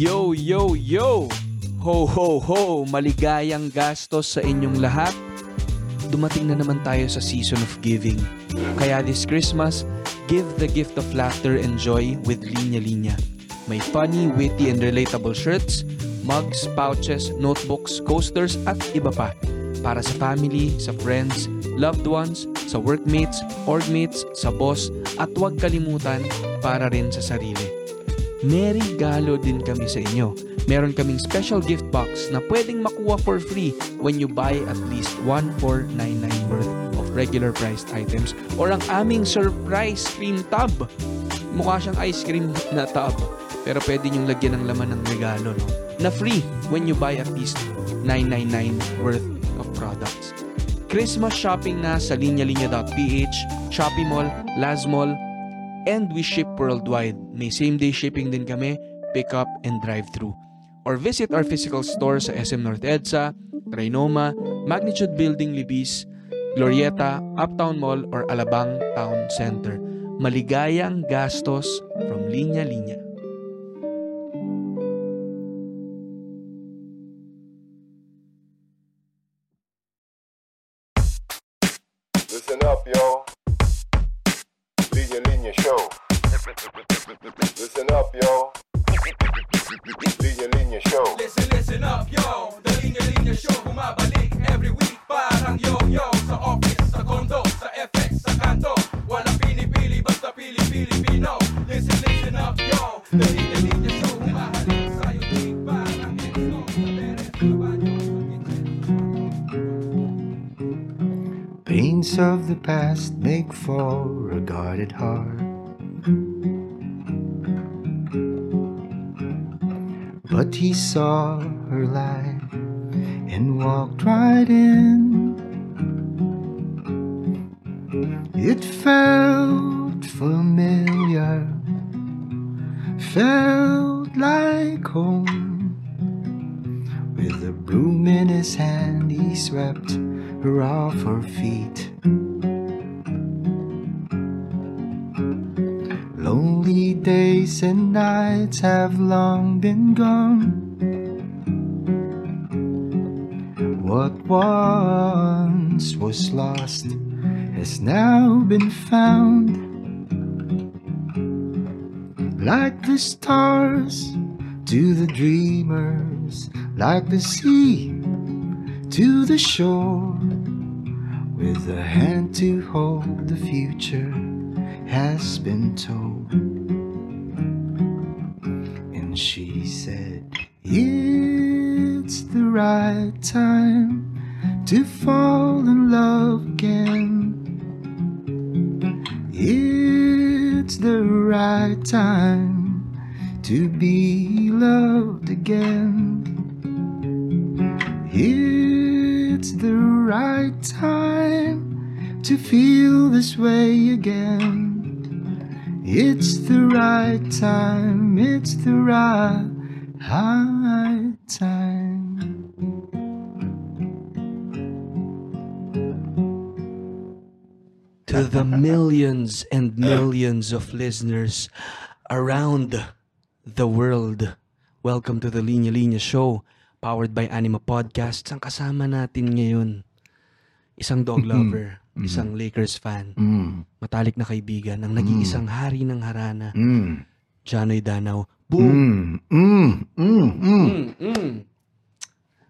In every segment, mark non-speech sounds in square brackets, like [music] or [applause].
Yo, yo, yo! Ho, ho, ho! Maligayang gastos sa inyong lahat. Dumating na naman tayo sa season of giving. Kaya this Christmas, give the gift of laughter and joy with Linya Linya. May funny, witty, and relatable shirts, mugs, pouches, notebooks, coasters, at iba pa. Para sa family, sa friends, loved ones, sa workmates, orgmates, sa boss, at huwag kalimutan para rin sa sarili. May regalo din kami sa inyo. Meron kaming special gift box na pwedeng makuha for free when you buy at least 1499 worth of regular priced items or ang aming surprise cream tub. Mukha siyang ice cream na tub pero pwede niyong lagyan ng laman ng regalo no? na free when you buy at least 999 worth of products. Christmas shopping na sa linyalinya.ph, Shopee Mall, Lazmall, and we ship worldwide. May same-day shipping din kami, pick up and drive-through. Or visit our physical store sa SM North EDSA, Trinoma, Magnitude Building Libis, Glorieta, Uptown Mall, or Alabang Town Center. Maligayang gastos from Linya of the past make for a guarded heart. But he saw her lie and walked right in. It felt familiar, felt like home. With a broom in his hand, he swept her off her feet. Long been gone. What once was lost has now been found. Like the stars to the dreamers, like the sea to the shore, with a hand to hold the future has been told. And she said, It's the right time to fall in love again. It's the right time to be loved again. It's the right time to feel this way again. It's the right time, it's the right time. To the millions and millions of listeners around the world, welcome to the Linya Linya Show, powered by Anima Podcasts. Ang kasama natin ngayon, isang dog [laughs] lover, isang Lakers fan, Mm, matalik na kaibigan, ang nag-iisang hari ng harana, mm, Janoy Danaw. Boom! mm, mm, mm, mm. Mm, mm.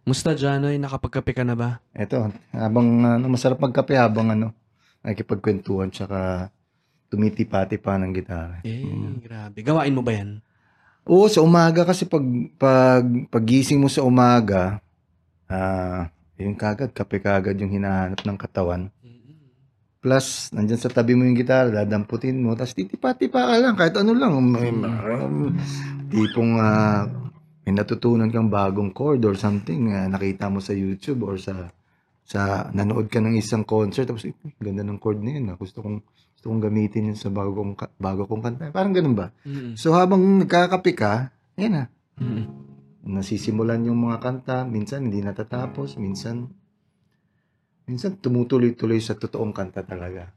Musta, Janoy? Nakapagkape ka na ba? Ito, habang ano, masarap magkape habang ano, nakikipagkwentuhan tsaka tumitipa-tipa ng gitara. Eh, grabe. Gawain mo ba yan? Oo, sa umaga kasi pag pag pagising mo sa umaga, ah, yung kagad kape kagad yung hinahanap ng katawan. Plus, nandyan sa tabi mo yung gitara, dadamputin mo, tapos titipa-tipa ka lang, kahit ano lang. May, um, tipong ah, may natutunan kang bagong chord or something, ah, nakita mo sa YouTube or sa sa nanood ka ng isang concert, tapos, "Eh, ganda ng chord na yun. ah. Gusto kong, gusto kong gamitin yun sa bago kong, bago kong kanta. Parang ganun ba? Mm, So habang nagkakape ka, yan na. mm. Nasisimulan yung mga kanta, minsan hindi natatapos, minsan minsan tumutuloy-tuloy sa totoong kanta talaga.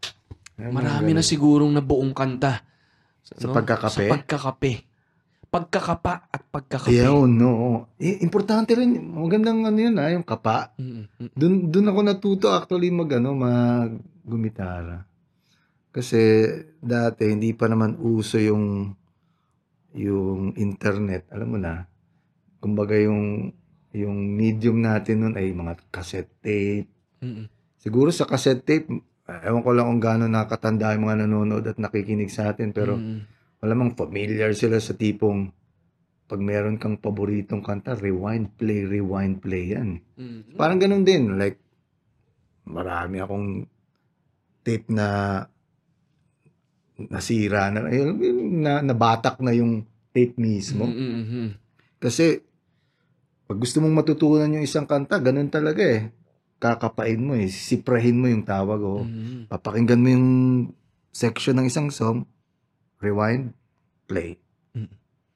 Yan, Marami na sigurong nabuong kanta. Sa pagkakape? Sa pagkakape. Pagkakapa at pagkakape. Ayun, no. Eh, importante rin. Magandang ano yun, ah, yung kapa. Doon doon ako natuto actually mag ano, mag gumitara. Kasi dati hindi pa naman uso yung yung internet, alam mo na. Kumbaga yung yung medium natin noon ay mga cassette tape. Mm, mm. Siguro sa cassette tape, ewan ko lang kung gaano nakatanda yung mga nanonood at nakikinig sa atin pero Mm, mm. malamang familiar sila sa tipong pag meron kang paboritong kanta, rewind, play, rewind, play yan. Mm, mm. Parang ganun din. Like, marami akong tape na nasira na, na nabatak na yung tape mismo. Mm, mm, mm. Kasi, pag gusto mong matutunan yung isang kanta, ganun talaga eh. Kakapain mo eh. Siprahin mo yung tawag o. Mm, Papakinggan mo yung section ng isang song. Rewind, play. Mm.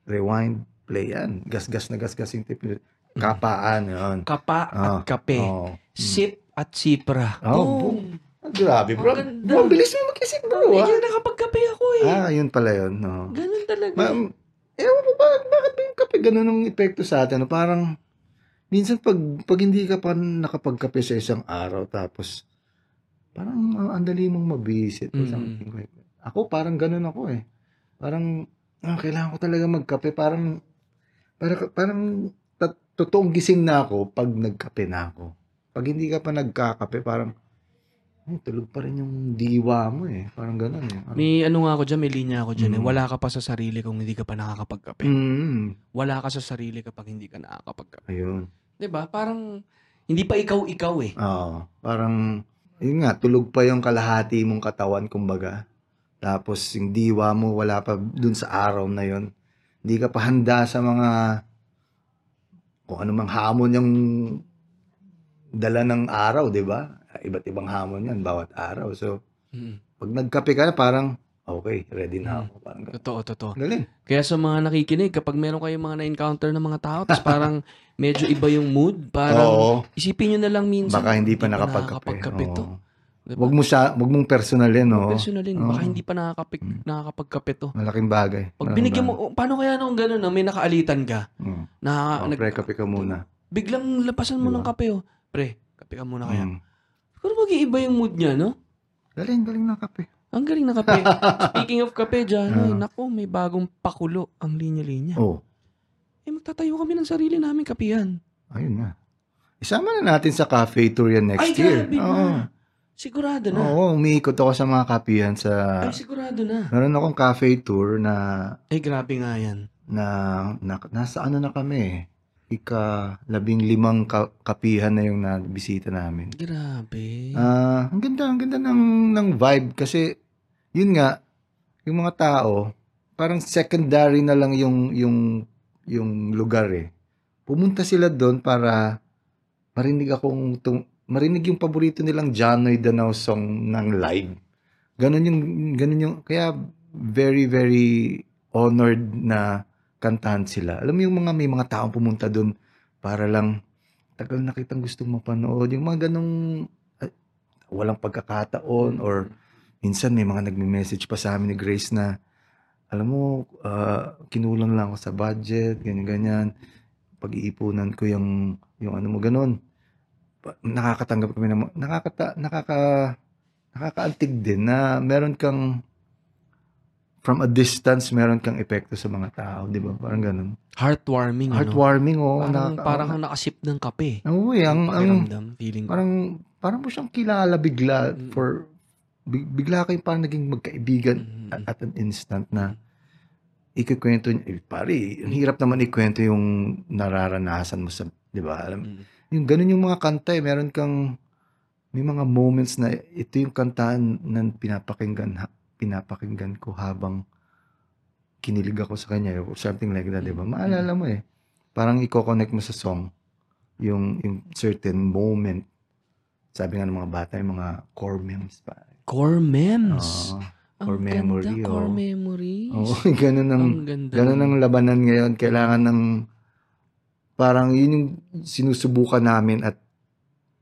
Rewind, play yan. Gasgas na gasgas yung tape. Kapaan, yun. Kapa Ah, at kape. Oo. Sip at sipra. Oh, Boom. Ah, Grabe, bro. Ang ganda. Bro, bilis mo mag-isip, bro. Eh, ah. nakapagkape ako eh. Ah, yun pala yun. No. Ganun talaga. Ma, ewan ko ba, bakit ba yung kape ganun ang epekto sa atin? Parang, minsan pag, pag hindi ka pa nakapagkape sa isang araw, tapos, parang ang dali mong mabisit or Mm. something like that. Ako, parang ganun ako eh. Parang, ah, kailangan ko talaga magkape. Parang, parang, parang, tat- totoong gising na ako pag nagkape na ako. Pag hindi ka pa nagkakape, parang, ay, tulog pa rin yung diwa mo eh. Parang ganun eh. Parang, May ano nga ako dyan, may linya ako dyan eh. Mm. Wala ka pa sa sarili kung hindi ka pa nakakapagkape. mm, Wala ka sa sarili kapag hindi ka nakakapagkape. ayun. ba? Parang hindi pa ikaw ikaw eh. Oo. Parang, yun nga, tulog pa yung kalahati mong katawan, kumbaga. Tapos, yung diwa mo, wala pa dun sa araw na yun. Hindi ka pa handa sa mga, kung ano mang hamon yung dala ng araw, di ba? Iba't ibang hamon yan, bawat araw. So, Mm. pag nagkape ka na, parang, okay, ready na ako. Parang. Totoo, totoo. galing. Kaya sa mga nakikinig, kapag meron kayong mga na-encounter ng mga tao, tapos parang [laughs] medyo iba yung mood, parang Oo. isipin nyo na lang minsan. Baka hindi pa pa nakapagkape. nakakapagkape to. Oo. Diba? Wag mo siya, wag mong personalin, no? Personalin, baka hindi pa nakakapik, nakakapagkape to. Malaking bagay. Pag Malaking binigyan bagay. mo, paano kaya nung gano'n, no? may nakaalitan ka, Mm. na, Oh, nag, pre, kape ka muna. biglang lapasan mo Diba? ng kape, oh. Pre, kape ka muna kaya. Mm. Pero mag-iiba yung mood niya, no? Galing, galing na kape. Ang galing na kape. [laughs] Speaking of kape, Ah. ay, nako, may bagong pakulo ang linya-linya. Oh, Eh, magtatayo kami ng sarili namin kapihan. ayun na. Isama na natin sa cafe tour yan next Ay, year. grabe Oo. na. Sigurado na. Oo, umiikot ako sa mga kapihan sa... Ay, sigurado na. Meron akong cafe tour na, Ay, grabe nga yan. na, na nasa ano na kami eh. Ika labing limang ka- kapihan na yung nabisita namin. Grabe. Ah, ang ganda, ang ganda ng ng vibe kasi yun nga yung mga tao parang secondary na lang yung yung yung lugar eh. Pumunta sila doon para marinig akong tung, marinig yung paborito nilang Janoy Danao song ng live. Ganon yung ganon yung kaya very very honored na kantahan sila. Alam mo yung mga may mga taong pumunta doon para lang tagal na kitang gustong mapanood. Yung mga ganong ah, walang pagkakataon or minsan may mga nagme-message pa sa amin ni Grace na alam mo, ah, kinulang lang ako sa budget, ganyan-ganyan. Pag-iipunan ko yung, yung ano mo, ganun. Nakakatanggap kami ng, nakakata, nakaka, nakakaantig din na meron kang, from a distance, meron kang epekto sa mga tao, di ba? Parang ganun. Heartwarming, ano? Heartwarming, oh. Parang, nakaka- parang nakasip ng kape. Oo, eh, ang, ang, feeling parang, parang mo siyang kilala bigla Mm. for, bi- bigla kayong parang naging magkaibigan Mm. at, at an instant na ikikwento niya, eh, pare, ang hirap naman ikwento yung nararanasan mo sa, di ba? Alam, Mm. yung ganun yung mga kanta eh, meron kang, may mga moments na ito yung kantaan na pinapakinggan, ha- pinapakinggan ko habang kinilig ako sa kanya or something like that, di ba? Maalala mo eh. Parang i-connect mo sa song yung, yung certain moment. Sabi nga ng mga bata, yung mga core memes pa. Core memes. Ang core memory, ganda, oh. core memories. Oo, [laughs] ganun ang, ang ganda. ganun ang labanan ngayon. Kailangan ng, parang yun yung sinusubukan namin at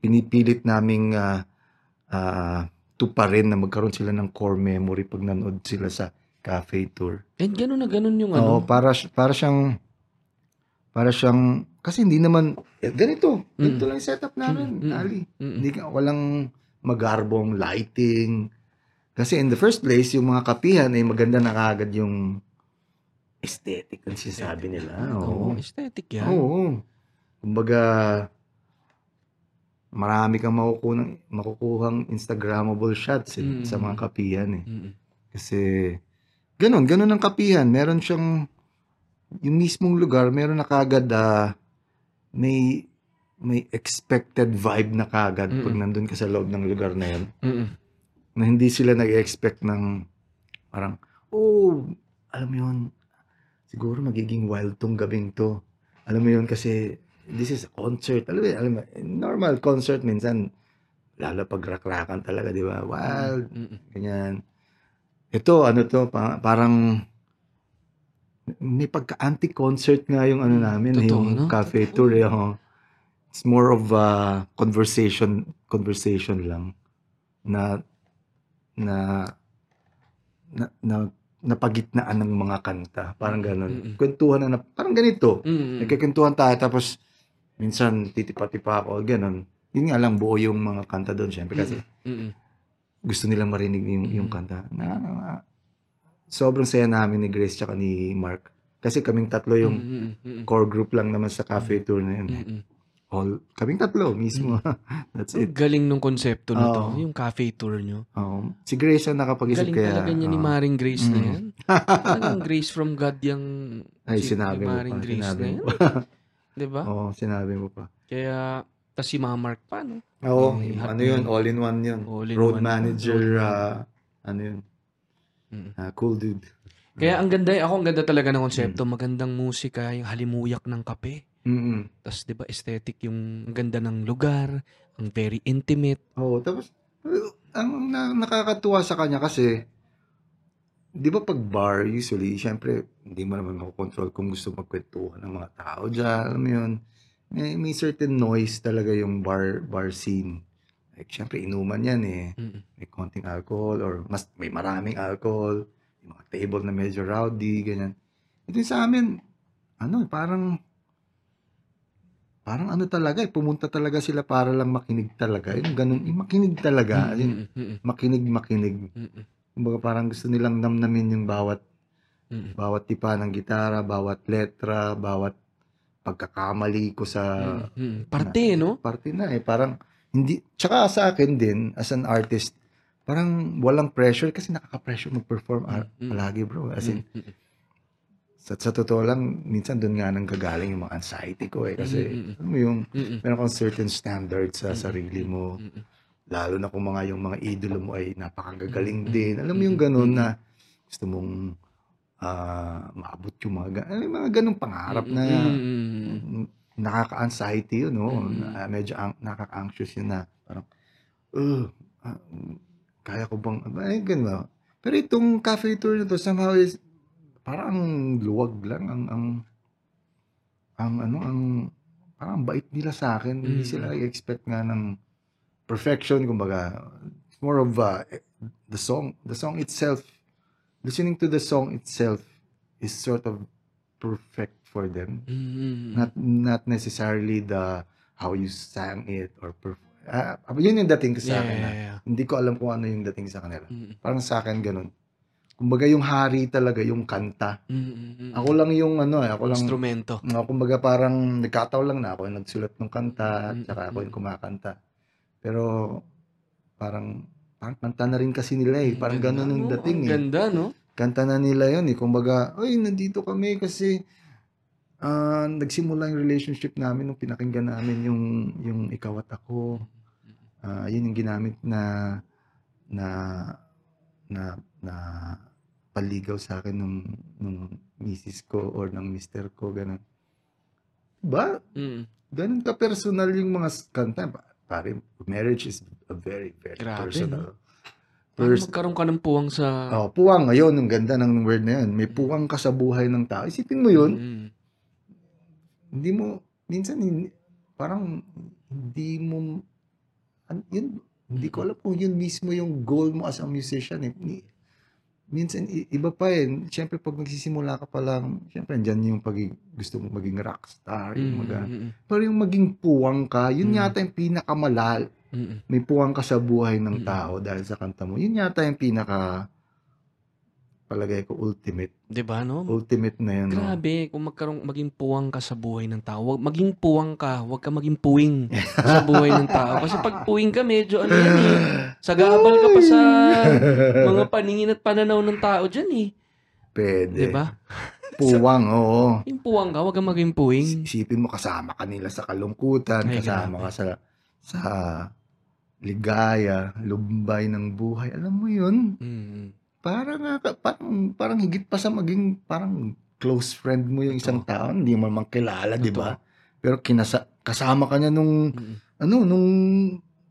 pinipilit naming ah ah, tuparin na magkaroon sila ng core memory pag nanood sila sa cafe tour. And gano'n na gano'n yung Oo, ano. para si- para siyang para siyang kasi hindi naman eh, ganito. Ganito Mm. lang yung setup namin, Mm, mm, Ali. Mm-mm. Hindi ka, walang magarbong lighting. Kasi in the first place, yung mga kapihan ay maganda na kaagad yung aesthetic ang sinasabi nila. Oo, Oo. aesthetic yan. Oo. Kumbaga, marami kang makukuhang, makukuhang Instagrammable shots eh, Mm. sa mga kapihan eh. Mm-mm. Kasi, ganun, ganun ang kapihan. Meron siyang, yung mismong lugar, meron na kagad, ah, may, may expected vibe na kagad pag Mm-mm. nandun ka sa loob ng lugar na yun. Mm-mm. Na hindi sila nag-expect ng, parang, oh, alam mo yun, siguro magiging wild tong gabing to. Alam mo yun, kasi, this is a concert. Alam mo, alam mo, normal concert minsan, lalo pag rakrakan talaga, di ba? Wild, Mm-mm. Ganyan. Ito, ano to, pa- parang may pagka-anti-concert nga yung ano namin, Mm, Totoo, yung no? cafe tour. Eh, oh. It's more of a conversation, conversation lang na na na, na napagitnaan ng mga kanta. Parang ganun. Mm-mm. Kwentuhan na, na parang ganito. Mm-mm. Nagkikwentuhan tayo tapos minsan titipa-tipa ako, ganun. Yun nga lang buo yung mga kanta doon, syempre. Kasi Mm-mm. gusto nilang marinig yung, yung Mm. kanta. Na, na- sobrang saya namin ni Grace tsaka ni Mark. Kasi kaming tatlo yung. Mm-mm. core group lang naman sa cafe tour na yun. Mm-mm. All, kaming tatlo mismo. [laughs] That's Ang it. galing nung konsepto na to. Oo. Yung cafe tour nyo. Oo. si Grace ang nakapag-isip Galing kaya. talaga niya ni oo. Maring Grace na Mm. yan. Talagang Grace from God yung Ay, si- sinabi ni mo Maring pa. Grace na yan. [laughs] pa. Diba? Oo, sinabi mo pa. Kaya, tas si Mama Mark pa, no? Oo, Eh, ano yun, yun. all-in-one yun. All in Road one. manager, All in one. ah, ano yun, Mm. ah, cool dude. Kaya ang ganda, ako ang ganda talaga ng konsepto. Magandang musika, yung halimuyak ng kape. Mm-mm. Tapos, di ba, aesthetic yung ang ganda ng lugar, ang very intimate. Oo, tapos, ang na, nakakatuwa sa kanya kasi, di ba pag bar, usually, syempre, hindi mo naman makokontrol kung gusto magkwentuhan ng mga tao dyan, alam mo yun, may, may certain noise talaga yung bar bar scene. Like, syempre, inuman yan eh. May konting alcohol or mas may maraming alcohol. Yung mga table na medyo rowdy, ganyan. Ito sa amin, ano, parang, parang ano talaga eh, pumunta talaga sila para lang makinig talaga. Yung ganun, yung makinig talaga. Yung makinig, makinig. Kumbaga parang gusto nilang namnamin yung bawat, Mm-mm. bawat tipa ng gitara, bawat letra, bawat pagkakamali ko sa Mm-mm. Parte, no? parte na eh. Parang, hindi, tsaka sa akin din, as an artist, parang walang pressure kasi nakaka-pressure mag-perform ar- Mm, mm. palagi bro. As in, Mm-mm. sa, sa totoo lang, minsan doon nga nang gagaling yung mga anxiety ko eh. Kasi, Mm, mm, mm. alam mo yung, Mm-mm. meron kang certain standards sa Mm, sarili mo. Mm-mm. Lalo na kung mga yung mga idolo mo ay napakagagaling din. Alam mo yung ganun na gusto mong ah, maabot yung mga, ga- may mga ganung pangarap na nakaka-anxiety yun, no? Na- medyo ang, nakaka-anxious yun na parang, uh, kaya ko bang, ay, ganun ba? Pero itong cafe tour na to, somehow is, parang ang luwag lang, ang, ang, ang, ano, ang, parang ang bait nila sa akin. Hindi sila expect nga ng perfection, kumbaga. It's more of, uh, the song, the song itself, listening to the song itself is sort of perfect for them Mm-mm. not not necessarily the how you sang it or perf- ah, yun yung dating ko Yeah, sa akin yeah, ah. yeah. hindi ko alam kung ano yung dating sa kanila Mm-mm. parang sa akin ganun kumbaga yung hari talaga yung kanta Mm-mm. ako lang yung ano eh ako lang Instrumento. uh, kumbaga parang nagkataon lang na ako yung nagsulat ng kanta at Mm, saka ako mm. yung kumakanta pero parang parang kanta na rin kasi nila eh parang Ganda, ganun yung no? dating Ang eh ganda, no? kanta na nila yun eh. Kumbaga, ay, nandito kami kasi ah, nagsimula yung relationship namin nung pinakinggan namin yung, yung ikaw at ako. Ah, yun yung ginamit na na na na paligaw sa akin nung nung misis ko or ng mister ko ganun. Ba, Mm. ganun ka personal yung mga kanta. Pa- Pare, marriage is a very very Grabe, personal. Paano Pers- magkaroon ka ng puwang sa... Oh, puwang ngayon, ang ganda ng word na yun. May puwang ka sa buhay ng tao. Isipin mo yun, Mm. hindi mo, minsan, hindi, parang, hindi mo, an, yun, hindi ko alam kung yun mismo yung goal mo as a musician. Eh. Minsan iba pa eh. Siyempre pag nagsisimula ka pa lang, siyempre andyan yung pag gusto mo maging rockstar, yung Mm, mag- mm, pero yung maging puwang ka, yun Mm. yata yung pinakamalal. mm, mm. May puwang ka sa buhay ng tao dahil sa kanta mo. Yun yata yung pinaka palagay ko ultimate. 'Di ba no? Ultimate na no? Grabe, kung magkaroon maging puwang ka sa buhay ng tao. Wag maging puwang ka, wag ka maging puwing [laughs] sa buhay ng tao. Kasi pag puwing ka, medyo ano yan eh. Sagabal ka pa sa mga paningin at pananaw ng tao diyan eh. Pwede. 'Di ba? Puwang, oo. Yung puwang ka, wag ka maging puwing. Isipin mo kasama ka nila sa kalungkutan, Ay, kasama grabe. ka sa sa ligaya, lumbay ng buhay. Alam mo yun? Mm. Parang, parang, parang higit pa sa maging parang close friend mo yung isang tao. Hindi mo man kilala, di ba? Pero kinasa, kasama ka niya nung, Mm. ano, nung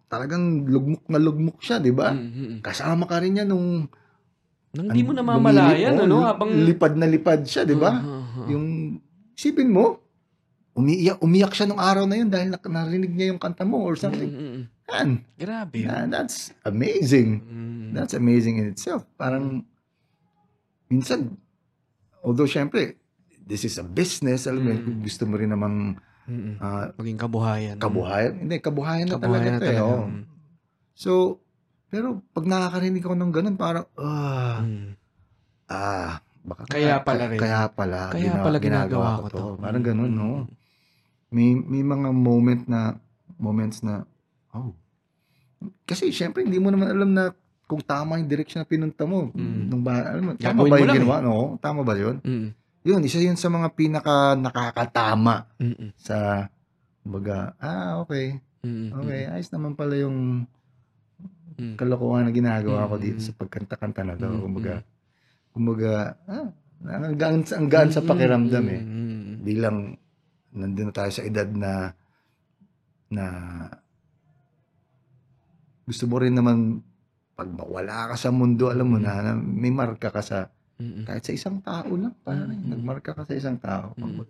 talagang lugmok na lugmok siya, di ba? Mm, mm, mm. Kasama ka rin niya nung Nang di mo an- namamalayan, lumili- ano, oh, habang... lipad na lipad siya, di ba? Ah. Yung isipin mo, umiiyak, umiyak siya nung araw na yun dahil narinig niya yung kanta mo or something. mm, mm. Man, Grabe. na- that's amazing. Mm. That's amazing in itself. Parang, minsan, although syempre, this is a business, alam mo, Mm. kung gusto mo rin namang Mm, mm. ah, Maging kabuhayan. kabuhayan. Hindi, kabuhayan na Kabuhayan na talaga. to eh, oh. So, pero pag nakakarinig ako ng ganun, parang, ah, Mm. ah, baka Kaya pala rin. Kaya pala, Kaya gina- pala ginagawa ko to. Parang ganun, no? Mm. May, may mga moment na, moments na, oh. Kasi syempre, hindi mo naman alam na kung tama yung direction na pinunta mo. Mm. Nung ba, alam mo, tama Gagawin ba yung ginawa? No? Tama ba yun? Mm, Yun, isa yun sa mga pinaka nakakatama mm, mm, sa, baga, ah, okay. mm, Okay, ayos naman pala yung mm, kalokohan na ginagawa ko dito Mm. sa pagkanta-kanta na to. Mm, Kumbaga, kumbaga, ah, ang gaan, ang gaan sa mm, pakiramdam eh. mm, mm, Bilang nandun na tayo sa edad na na gusto mo rin naman pag mawala ka sa mundo, alam mo Mm. na, na may marka ka sa mm, mm. kahit sa isang tao lang, parang Mm. nagmarka ka sa isang tao. Mm.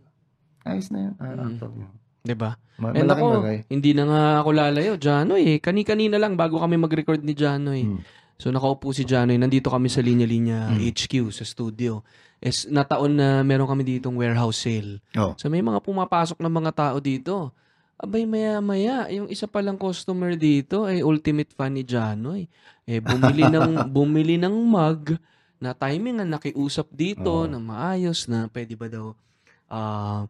Ayos na yun. Ah, Mm. actor yun. 'Di ba? Ma- malaking nako, bagay. hindi na nga ako lalayo. Janoy, eh. Kani-kanina lang bago kami mag-record ni Janoy. Mm. So nakaupo si Janoy. Nandito kami sa Linya Linya Mm. HQ sa studio. Es, nataon na meron kami ditong warehouse sale. Oh. So may mga pumapasok na mga tao dito. Abay maya-maya, yung isa palang customer dito ay ultimate fan ni Janoy. Eh bumili [laughs] ng bumili ng mug na timing ang nakiusap dito Oo. na maayos na pwede ba daw ah,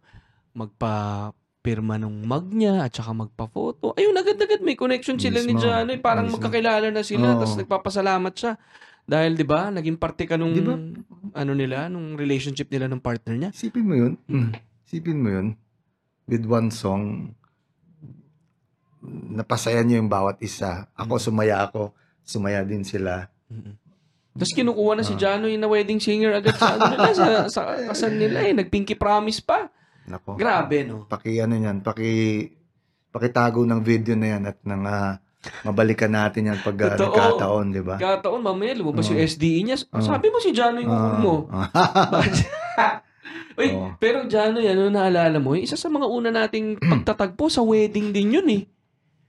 magpa pirma ng mug niya at saka magpa-photo. Ayun, agad-agad may connection sila ni Mismo. Janoy. Parang Mismo. magkakilala na sila. Oo. Tapos nagpapasalamat siya. Dahil, di ba, naging parte ka nung, Di ba? ano nila, nung relationship nila ng partner niya. Isipin mo yun. Mm. Isipin mo yun. With one song, napasaya niyo yung bawat isa. Ako, sumaya ako. Sumaya din sila. Tapos kinukuha na si Ah. Janoy na wedding singer agad sa ano nila, sa, sa [laughs] kasal nila eh. Nag-pinky promise pa. Nako. Grabe, no? Paki ano yan, paki pakitago ng video na yan at nang ah, mabalikan natin yan pag uh, Totoo. nagkataon, di ba? Kataon, mamaya lumabas Oo. yung SDE niya. Oo. Sabi mo si Janoy yung Ah, mo. ah. [laughs] [laughs] Uy, Oo. pero Janoy, ano naalala mo? Isa sa mga una nating [clears throat] pagtatagpo sa wedding din yun eh.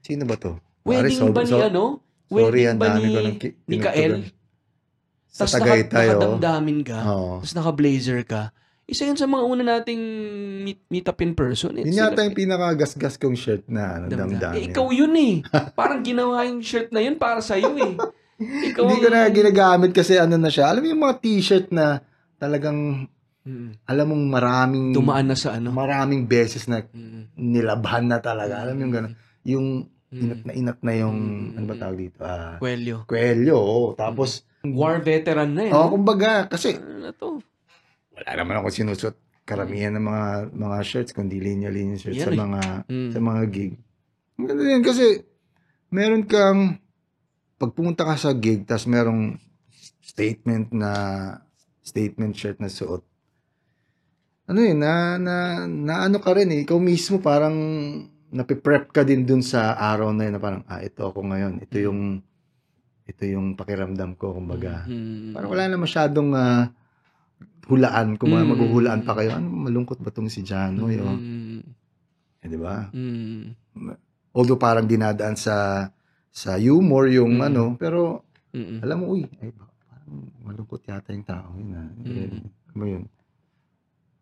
Sino ba to? Wedding Pare, so- ba ni so- ano? Sorry, Wedding ang ba dami ni, ko ng ki- ni. Kael? Tapos oh. nakadamdamin ka. Oo. Tapos naka-blazer ka. Isa yun sa mga una nating meet, meet up in person. Eh, Yun yata yung pinakagasgas kong shirt na ano, Damdam. damdam. Eh, ikaw yun eh. Parang ginawa yung shirt na yun para sa'yo eh. [laughs] Ikaw Hindi ko na ginagamit kasi ano na siya. Alam mo yung mga t-shirt na talagang, Mm. alam mong maraming, Dumaan na sa ano. maraming beses na Mm. nilabhan na talaga. Alam mo yung gano'n. Yung Mm. inat na inat na yung, Mm. ano ba tawag dito? Ah, Kwelyo. kwelyo. oo. Tapos, War veteran na eh. oh, kumbaga, kasi Ano na to? Wala naman ako sinusot karamihan ng mga mga shirts, kundi linya-linya shirts sa eh. mga Mm. sa mga gig. Ganda din kasi meron kang pag pumunta ka sa gig tas merong statement na statement shirt na suot. Ano yun, na, na, na ano ka rin eh, ikaw mismo parang napiprep ka din dun sa araw na yun na parang, ah, ito ako ngayon, ito yung, ito yung pakiramdam ko, kumbaga. Mm. Parang wala na masyadong ah, hulaan, kung Mm. maghuhulaan pa kayo, ano, malungkot ba tong si Janoy, oh? Mm. Eh, di ba? Mm. although parang dinadaan sa sa humor yung Mm. ano, pero Mm. alam mo, uy, ay, parang malungkot yata yung tao yun. Ah. Mm. Ano yun?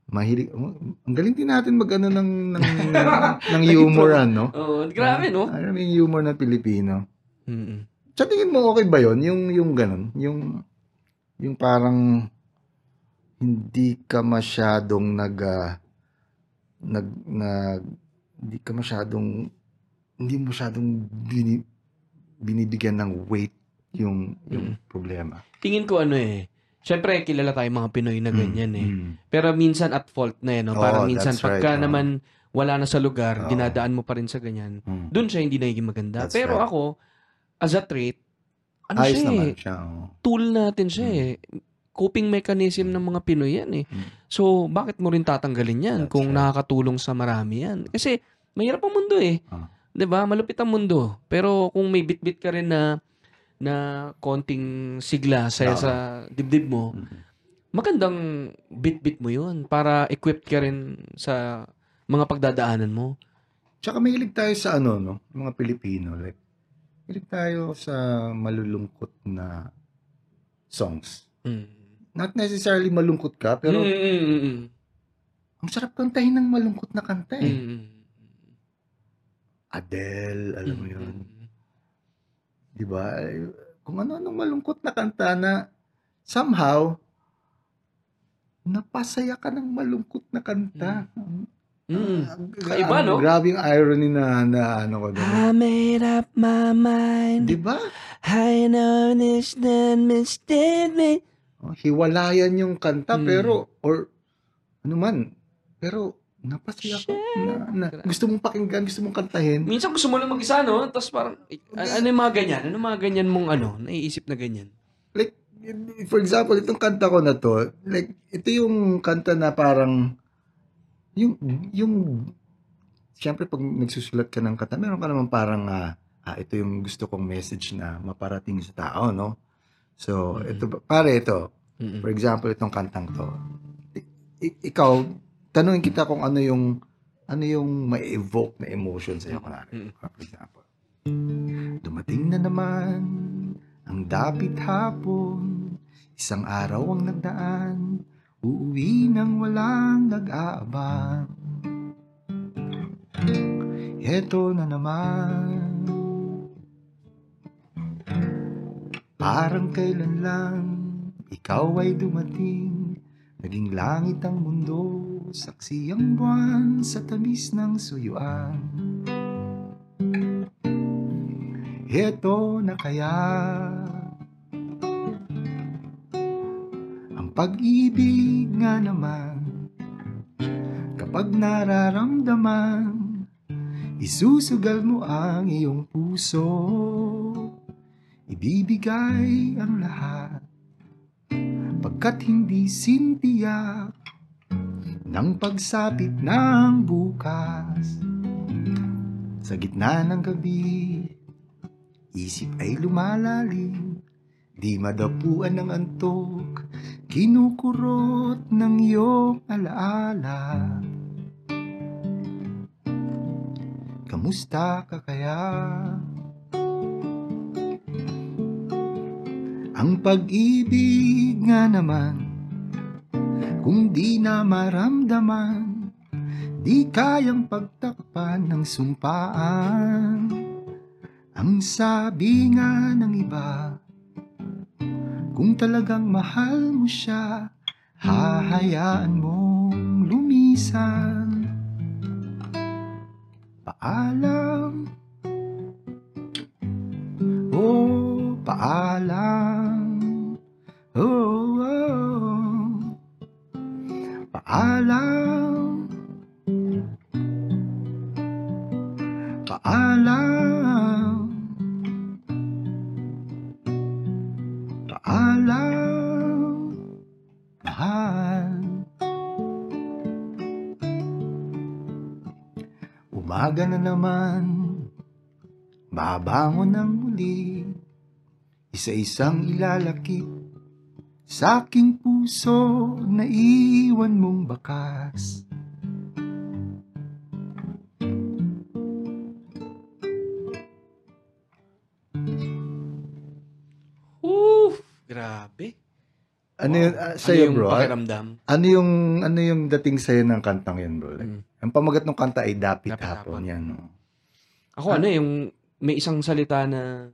Mahilig, ang galing din natin mag ano ng, ng, ng, [laughs] ng humor, ano? Oo, grabe, no? Alam mo yung humor ng Pilipino. Mm-mm. Sa tingin mo, okay ba yun? Yung, yung ganun? Yung, yung parang hindi ka masyadong nag, ah, nag, nag, hindi ka masyadong, hindi masyadong bini, binibigyan ng weight yung, yung problema. Tingin ko ano eh. Siyempre, kilala tayo mga Pinoy na ganyan eh. Mm. Pero minsan at fault na eh, no? Oo, Parang minsan that's right, pagka oo. naman wala na sa lugar, Oo. dinadaan mo pa rin sa ganyan. Mm. Doon siya hindi nagiging maganda. That's Pero right. ako, as a trait, ano Ayos siya naman eh, siya. oo. tool natin siya Mm. eh. Coping mechanism ng mga Pinoy yan eh. Mm. So, bakit mo rin tatanggalin yan That's kung right. nakakatulong sa marami yan? Kasi, mahirap ang mundo eh. Ah. 'Di ba Malupit ang mundo. Pero kung may bit-bit ka rin na na konting sigla sa Oo. sa dibdib mo, Mm. magandang bit-bit mo yun para equipped ka rin sa mga pagdadaanan mo. Tsaka mahilig tayo sa ano, no? Mga Pilipino. Like, mahilig tayo sa malulungkot na songs. Mm. Not necessarily malungkot ka, pero Mm, mm, mm, mm. ang sarap kantahin ng malungkot na kanta eh. Mm, Adele, alam mo mm, yun. mm. Di ba? Kung ano-anong malungkot na kanta na somehow, napasaya ka ng malungkot na kanta. Mm. Ang- Kaiba, ang no? Grabe yung irony na, na ano ko doon. I made up my mind. Di ba? I know this done mistake me. Oh, hiwalayan yung kanta Mm. pero or ano man pero napasaya ka na, na gusto mong pakinggan gusto mong kantahin Minsan gusto mo lang mag-isa, no? Tapos parang, eh, ano yung mga ganyan? Ano mga ganyan mong ano, naiisip na ganyan? like for example itong kanta ko na to like ito yung kanta na parang yung yung syempre pag nagsusulat ka ng kanta meron ka naman parang ah, ah, ito yung gusto kong message na maparating sa tao no so Mhm. ito pare ito Mm-mm. For example, itong kantang to. I- ikaw, tanungin kita kung ano yung ano yung may evoke na emotion sa iyo kunwari. Mm. For example. Dumating na naman ang dapit hapon, isang araw ang nagdaan, uuwi nang walang nag-aabang. Heto na naman, parang kailan lang ikaw ay dumating, naging langit ang mundo, saksi ang buwan sa tamis ng suyuan. Heto na kaya ang pag-ibig nga naman. Kapag nararamdaman isusugal mo ang iyong puso ibibigay ang lahat pagkat hindi sintiyak ng pagsapit ng bukas. Sa gitna ng gabi, isip ay lumalalim, di madapuan ng antok, kinukurot ng iyong alaala. Kamusta ka kaya? Ang pag-ibig nga naman Kung di na maramdaman Di kayang pagtakpan ng sumpaan. Ang sabi nga ng iba Kung talagang mahal mo siya Hahayaan mong lumisan. Paalam. Oh, paalam. Oh, oh. Paalam. Paalam. Paalam. Mahal. Umaga na naman Babangon ng muli, isa-isang ilalakip sa aking puso na iwan mong bakas. Oof, grabe. Ano yun, ah, Ano sa'yo, yung bro? ah, pakiramdam? Ano yung, ano yung dating sa'yo ng kantang yun, bro? Like, Mm. Ang pamagat ng kanta ay Dapit, Dapit Hapon. Hapon. Yan, no? Ako ano eh, yung may isang salita na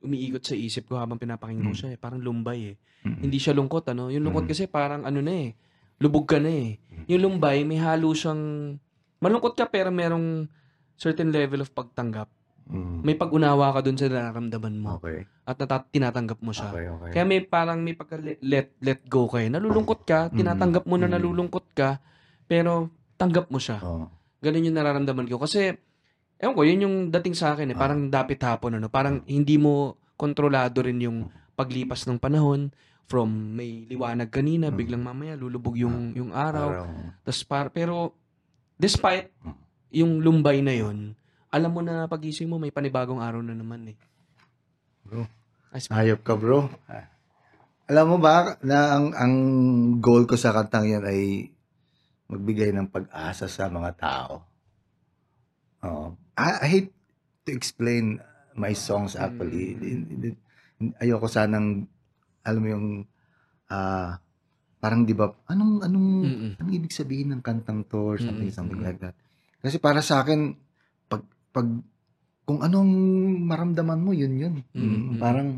umiikot sa isip ko habang pinapakinggan ko Mm. siya eh. Parang lumbay eh. Mm. Hindi siya lungkot ano. Yung lungkot Mm. kasi parang ano na eh. Lubog ka na eh. Yung lumbay may halo siyang malungkot ka pero merong certain level of pagtanggap. Mm. May pag-unawa ka dun sa nararamdaman mo Okay. at nata- tinatanggap mo siya. Okay, okay. Kaya may parang may pagka let let go ka eh. Nalulungkot ka, tinatanggap mo na Mm. nalulungkot ka, pero tanggap mo siya. Oh. Ganun yung nararamdaman ko. Kasi, ewan ko, yun yung dating sa akin eh. Ah. Parang dapit hapon, ano. Parang hindi mo kontrolado rin yung paglipas ng panahon. From may liwanag kanina, Mm. biglang mamaya lulubog yung, yung araw. Araw. Tas par, pero, despite Mm. yung lumbay na yun, alam mo na pagising mo, may panibagong araw na naman eh. Bro. Ay, sp- Hayop ka, bro. Ah. Alam mo ba na ang, ang goal ko sa kantang yan ay magbigay ng pag-asa sa mga tao. Oh. I, I hate to explain my songs actually. Mm. Ayoko sanang, alam mo yung, ah, parang di ba, anong, anong, Mm-mm. anong ibig sabihin ng kantang to or something, Mm, something like that. Kasi para sa akin, pag, pag, kung anong maramdaman mo, yun yun. Mm, Mm. Parang,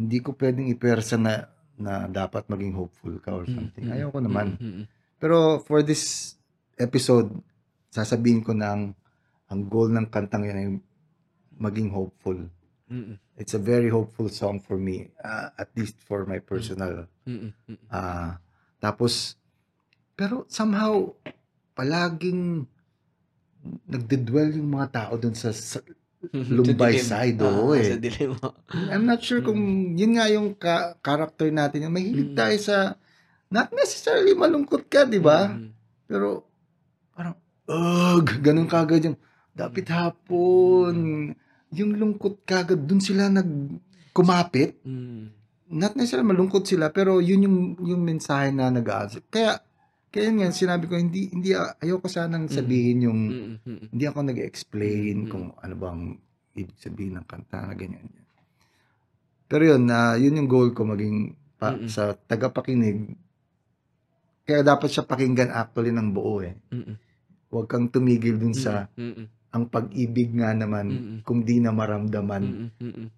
hindi ko pwedeng ipersa na, na dapat maging hopeful ka or something. mm, Ayaw ko naman. mm, mm, Pero for this episode, sasabihin ko na ang, goal ng kantang yan ay maging hopeful. mm, mm, It's a very hopeful song for me, uh, at least for my personal mm, mm, mm. Ah, tapos, pero somehow, palaging nagdedwell yung mga tao dun sa, sa- [laughs] Lumbay side, Ah, oo eh. Sa dilim. I'm not sure kung yun nga yung ka- character natin. Mahilig Mm. tayo sa, not necessarily malungkot ka, di ba? Mm, Pero, parang, ugh, ganun kagad yung, dapit hapon, yung lungkot kagad, dun sila nag kumapit. mm, not necessarily malungkot sila pero yun yung yung mensahe na nag kaya kaya yun nga sinabi ko hindi hindi ayoko sanang sabihin yung mm, mm, mm. hindi ako nag-explain Mm. kung ano bang ibig sabihin ng kanta na ganyan pero yun na yun yung goal ko maging pa, Mm-mm. sa tagapakinig kaya dapat siya pakinggan actually ng buo eh Mm, mm. huwag kang tumigil dun sa Mm, mm, ang pag-ibig nga naman Mm-mm. kung di na maramdaman mm, mm, mm,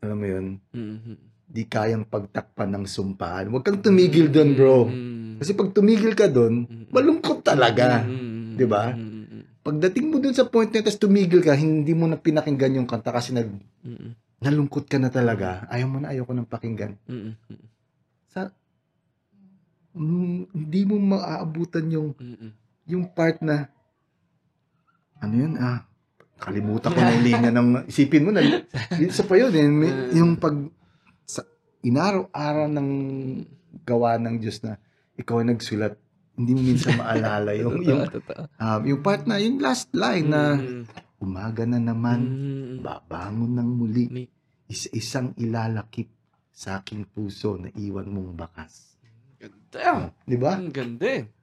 alam mo yun mm, mm. di kayang pagtakpan ng sumpaan huwag kang tumigil dun bro Mm, Kasi pag tumigil ka doon, malungkot talaga. Di ba? Pagdating mo doon sa point na tapos tumigil ka, hindi mo na pinakinggan yung kanta kasi nag, mm, mm, nalungkot ka na talaga. Ayaw mo na, ayaw ko nang pakinggan. mm, mm, Sa, mm, hindi mo maaabutan yung, mm, mm. yung part na, ano yun, ah, kalimutan ko na yung linya ng, isipin mo na, isa pa yun, eh, may- [laughs] yung pag, sa, inaraw-araw ng gawa ng Diyos na, ikaw ay nagsulat, hindi mo minsan [laughs] maalala yung, yung, Totoo, ah, yung part na, yung last line na, Mm, umaga na naman, mm, babangon ng muli, isa-isang ilalakip sa aking puso na iwan mong bakas. Ganda. Di ba? Ang ganda eh.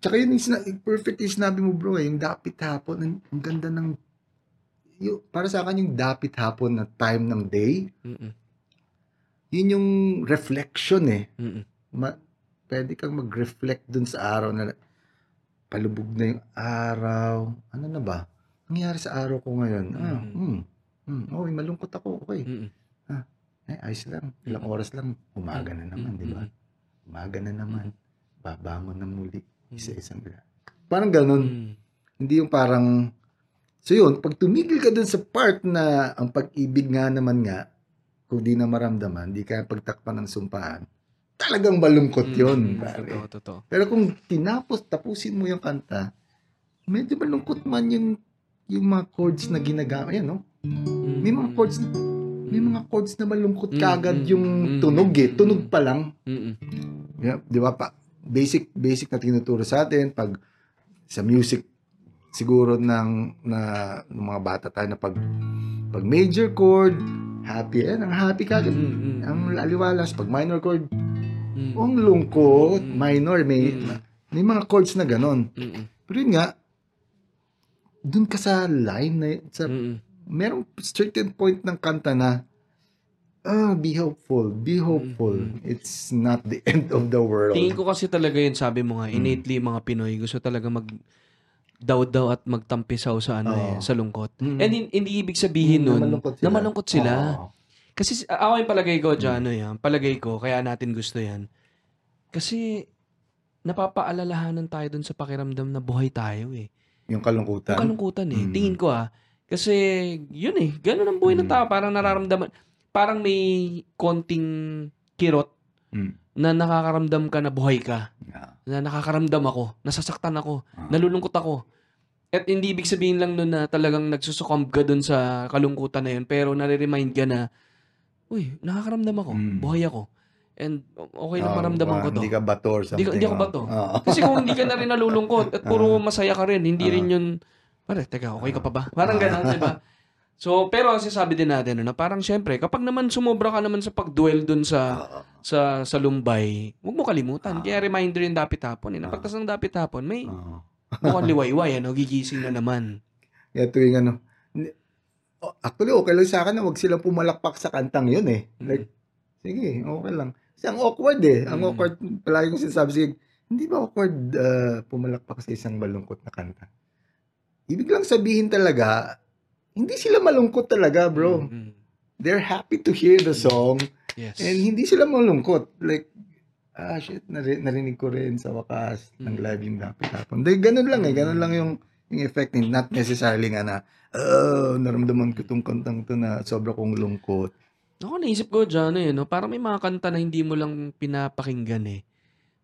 Tsaka yun yung sina- perfect yung sinabi mo bro, eh, yung dapit hapon, ang, ang ganda ng, yung, para sa akin yung dapit hapon na time ng day, Mm, mm, yun yung reflection eh. mm, mm. Ma, pwede kang mag-reflect dun sa araw na palubog na yung araw. Ano na ba? Nangyari sa araw ko ngayon? Ah, Mhm. hmm. Hmm, oh, malungkot ako. Okay. Mm, mm. Eh, ayos lang. Ilang Mm. oras lang. Umaga na naman, Mm, di ba? mm, Umaga na naman. Babangon na muli. Isa-isang gra- Parang ganun. Mm, Hindi yung parang... So yun, pag tumigil ka dun sa part na ang pag-ibig nga naman nga, kung di na maramdaman, di kaya pagtakpan ng sumpaan, talagang malungkot mm, yun. mm, pare. Totoo, totoo. Pero kung tinapos, tapusin mo yung kanta, medyo malungkot man yung yung mga chords na ginagamit. Ayan, no? May mga chords, may mga chords na malungkot kagad yung tunog eh. Tunog pa lang. Yeah, di ba pa? Basic, basic na tinuturo sa atin pag sa music siguro ng na ng mga bata tayo na pag pag major chord happy eh ang happy kagad Mm, mm, ang aliwalas pag minor chord mm, ang lungkot Mm. minor may Mm. may mga chords na ganon mm, mm, pero yun nga dun ka sa line na sa mm, mm. merong certain point ng kanta na ah, be hopeful, be hopeful. Mhm. It's not the [laughs] end of the world. Tingin ko kasi talaga yun, sabi mo nga, Mm. innately mga Pinoy, gusto talaga mag daw-daw at magtampisaw sa ano Oo. eh, sa lungkot. Mm. And hin- hindi ibig sabihin Mm, nun na malungkot na malungkot sila. Oo. Kasi ako yung palagay ko, Mm. dyan, ano yan, palagay ko, kaya natin gusto yan. Kasi napapaalalahanan tayo dun sa pakiramdam na buhay tayo eh. Yung kalungkutan. Yung kalungkutan eh. Mm. Tingin ko ah. Kasi yun eh, ganun ang buhay ng Mm. tao. Parang nararamdaman, parang may konting kirot Mm. na nakakaramdam ka na buhay ka. Yeah. Na nakakaramdam ako, nasasaktan ako, Ah. nalulungkot ako. At hindi ibig sabihin lang nun na talagang nagsusuccumb ka dun sa kalungkutan na yun, pero nare-remind ka na, uy, nakakaramdam ako, Mm. buhay ako. And okay lang Ah, maramdaman ah, ko to. Hindi ka bato or Hindi something. ko- hindi ako ah. bato. Oo. Kasi kung hindi ka na rin nalulungkot at puro [laughs] Ah. masaya ka rin, hindi rin yun, pare, teka, okay ka pa ba? Parang gano'n, di ba? So, pero ang sinasabi din natin, ano, na parang syempre, kapag naman sumobra ka naman sa pag-dwell dun sa Oo. sa sa Lumbay, huwag mo kalimutan. Ah. Kaya reminder yung dapit hapon. Eh. Napagtas ng dapit hapon, may Oo. mukhang [laughs] liwayway, ano, gigising na naman. Kaya tuwing ano, actually okay lang sa akin na wag silang pumalakpak sa kantang yun eh. Like, sige, okay lang. Kasi ang awkward eh. Ang Mm. awkward, palagi kong sinasabi sige, hindi ba awkward uh, pumalakpak sa isang malungkot na kanta? Ibig lang sabihin talaga, hindi sila malungkot talaga, bro. Mm, mm. They're happy to hear the song Yes. and hindi sila malungkot. Like, ah, shit, nari- narinig ko rin sa wakas ng Mm. live yung dapat hapon. Dahil ganun lang eh, ganun lang yung, yung effect eh. Not necessarily nga na, oh, naramdaman ko tong kantang to na sobra kong lungkot. Ako naisip ko dyan, eh, no? parang may mga kanta na hindi mo lang pinapakinggan eh.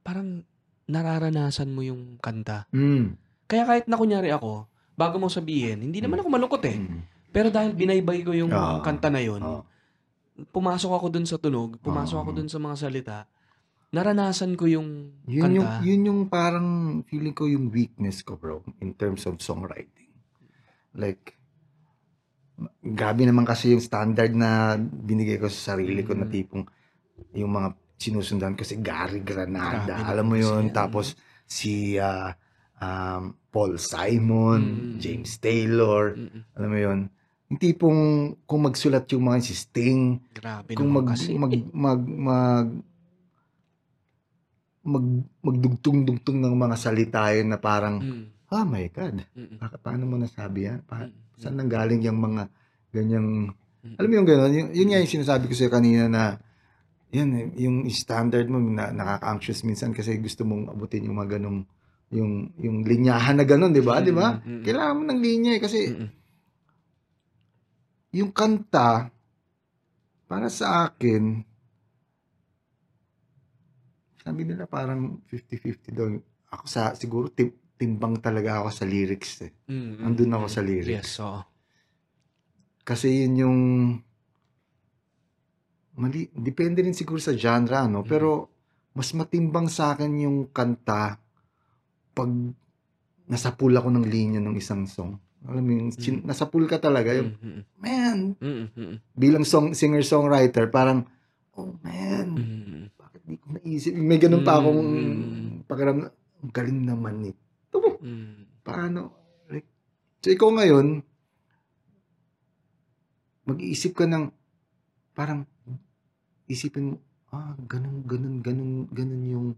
Parang nararanasan mo yung kanta. Mm. Kaya kahit na kunyari ako, bago mo sabihin, hindi naman ako malungkot eh. Mm. Pero dahil binaybay ko yung Ah. kanta na yun, Oo. pumasok ako dun sa tunog, pumasok Ah. ako dun sa mga salita, naranasan ko yung Yun yung, kanta. yun yung parang feeling ko yung weakness ko, bro, in terms of songwriting. Like, grabe naman kasi yung standard na binigay ko sa sarili ko na Mm. tipong yung mga sinusundan ko si Gary Granada. Grabe alam mo naman yun. yan. Tapos si ah, um, Paul Simon, Mm. James Taylor. Mm-mm. Alam mo yun. Yung tipong kung magsulat yung mga si Sting, Grabe kung mag, kasi. mag, mag, mag, mag, magdugtong-dugtong ng mga salita yun na parang, Mm, oh my God, mm, baka, paano mo nasabi yan? Pa, mm, saan nanggaling yung mga ganyang, mm. alam mo yung gano'n, yun, yun nga yung sinasabi ko sa'yo kanina na, yan, eh, yung standard mo, na, nakaka-anxious minsan kasi gusto mong abutin yung mga ganong, yung, yung linyahan na gano'n, di ba? Di ba? Kailangan mo ng linya eh, kasi Mm, mm. yung kanta, para sa akin, sabi nila parang 50-50 daw. Ako sa, siguro tim- timbang talaga ako sa lyrics eh. Mm, mm, Andun ako sa lyrics. Yes, oo. Kasi yun yung, mali, depende rin siguro sa genre, no? Mm. Pero, mas matimbang sa akin yung kanta pag nasapul ako ng linya ng isang song. Alam mo yung, sin- nasapul ka talaga. Yung, Mm, mm, man, mm, mm, mm, bilang song singer-songwriter, parang, oh man, mm, mm. bakit di ko naisip? May ganun pa akong Mm. pakiramdam. Ang galing naman nito. Mm. Paano? Like, so ikaw ngayon, mag-iisip ka ng, parang, isipin mo, ah, ganun, ganun, ganun, ganun yung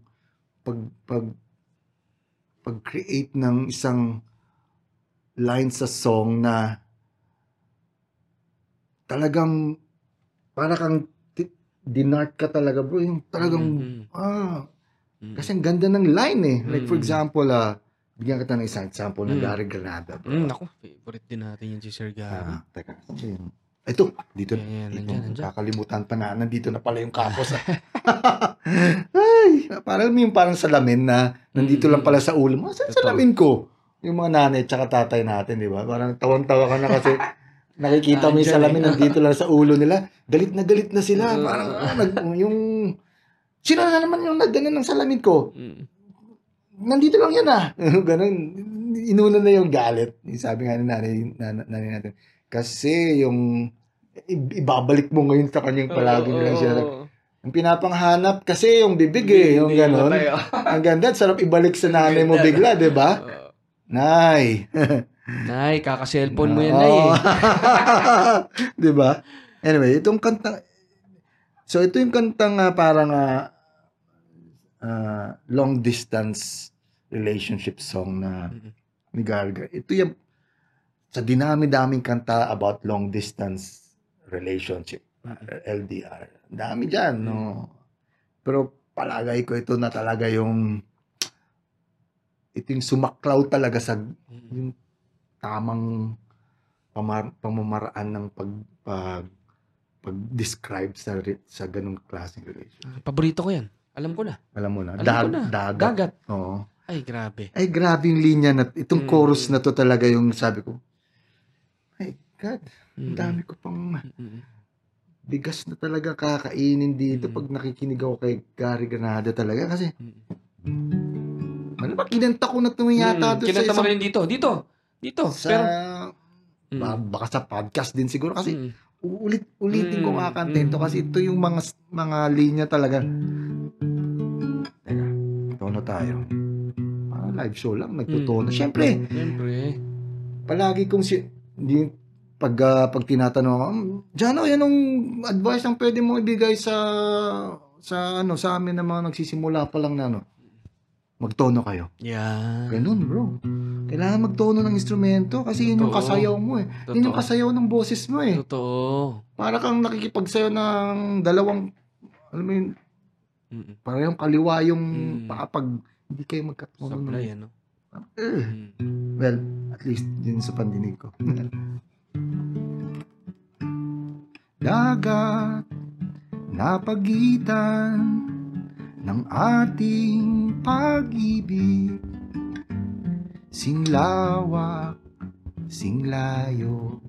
pag, pag, pag-create ng isang line sa song na talagang para kang dinart ka talaga bro yung talagang Mm, ah mm. kasi ang ganda ng line eh like for Mm. example ah bigyan kita ng isang example ng Mm. Gary Granada bro Mm, ako, favorite din natin yung si Sir Gary. ah teka ano yun? Ito dito Yan, yan, dito nandyan, nandyan. kakalimutan pa na nandito na pala yung kapos ah. [laughs] ay parang yung parang salamin na nandito Mm. lang pala sa ulo mo saan salamin ko yung mga nanay tsaka tatay natin di ba parang tawan-tawa ka na kasi [laughs] nakikita mo yung salamin eh. nandito lang sa ulo nila galit na galit na sila parang ah, nag, yung sino na naman yung nagdanan ng salamin ko Mm. nandito lang yan ah. [laughs] Ganun. Inuna na yung galit. Sabi nga ni nanay, nan- nanay natin. Kasi yung i- ibabalik mo ngayon sa kanyang palagi na lang siya. Oo. Ang pinapanghanap kasi yung bibig eh. Yung ganon. oh. [laughs] Ang ganda. Sarap ibalik sa nanay mo bigla, di ba? Nay. Nay, kaka-cellphone mo yan, Nay. Eh. [laughs] di ba? Anyway, itong kanta, So ito yung kantang ah, parang ah, ah, long distance relationship song na ni Garga. Ito yung sa dinami-daming kanta about long distance relationship, ah, LDR. Dami dyan, no? Pero palagay ko ito na talaga yung ito yung sumaklaw talaga sa Mm-mm. yung tamang pamar- pamamaraan ng pag pag pag-describe sa sa ganung klaseng relationship. Paborito ko yan. Alam ko na. Alam mo na, Alam dag- ko na. dagat. Dagat. Oo. Ay, grabe. Ay, grabe yung linya na, itong Mm. chorus na to talaga yung sabi ko, ay, God, ang dami ko pang bigas na talaga kakainin dito Mm. pag nakikinig ako kay Gary Granada talaga kasi, ano ba, kinanta ko na tumiyata Mm, doon sa Kinanta mo rin dito. Dito. Dito. sa, Pero, Mm. baka sa podcast din siguro kasi, Mm. ulit ulitin ko Mm, kakanta ito mm. kasi ito yung mga mga linya talaga. Teka, tono tayo. Para live show lang, nagtutono. Mm. Siyempre, Siyempre. palagi kong si hindi pag ah, pag tinatanong ako, "Hmm, Jano, yan ang advice ang pwede mo ibigay sa sa ano sa amin na mga nagsisimula pa lang na ano. Magtono kayo. Yan. Ganun, bro. Kailangan magtono ng instrumento kasi yun yung Totoo. kasayaw mo eh. Yun yung Totoo. kasayaw ng boses mo eh. Totoo. Para kang nakikipagsayaw ng dalawang, alam mo yun, Mm-mm. parang kaliwa yung Mm. pag hindi kayo magkatono. Sablay, ano? Mm. well, at least yun sa pandinig ko. [laughs] Dagat na pagitan ng ating pag-ibig Singlawak, singlayo,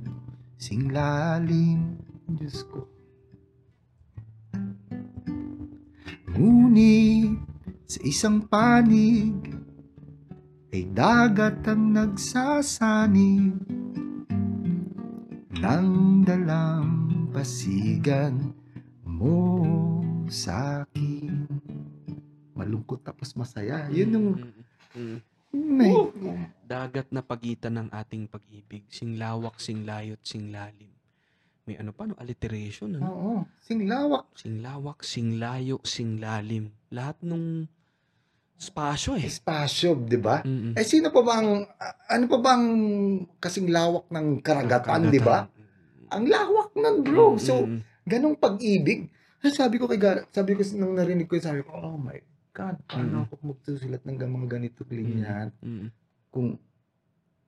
singlalim Diyos ko Ngunit sa isang panig ay dagat ang nagsasanib ng dalampasigan mo sa akin. Malungkot tapos masaya. Yun yung Mm-mm. may, Dagat na pagitan ng ating pag-ibig, singlawak, singlayot, singlalim. May ano pa, no? Alliteration, ano? oo, singlawak. Singlawak, singlayo, singlalim. Lahat nung spasyo eh. Espasyo, di ba? Mm-mm. Eh sino pa bang, ano pa bang kasing lawak ng karagatan, di ba? Ang lawak nun, bro. So, Mm-mm. ganong pag-ibig. Eh, Sabi ko kay Gar, sabi ko nung narinig ko, sabi ko, oh my God, paano Mm. ako magsusulat ng mga ganito linya? Mm-mm. Kung,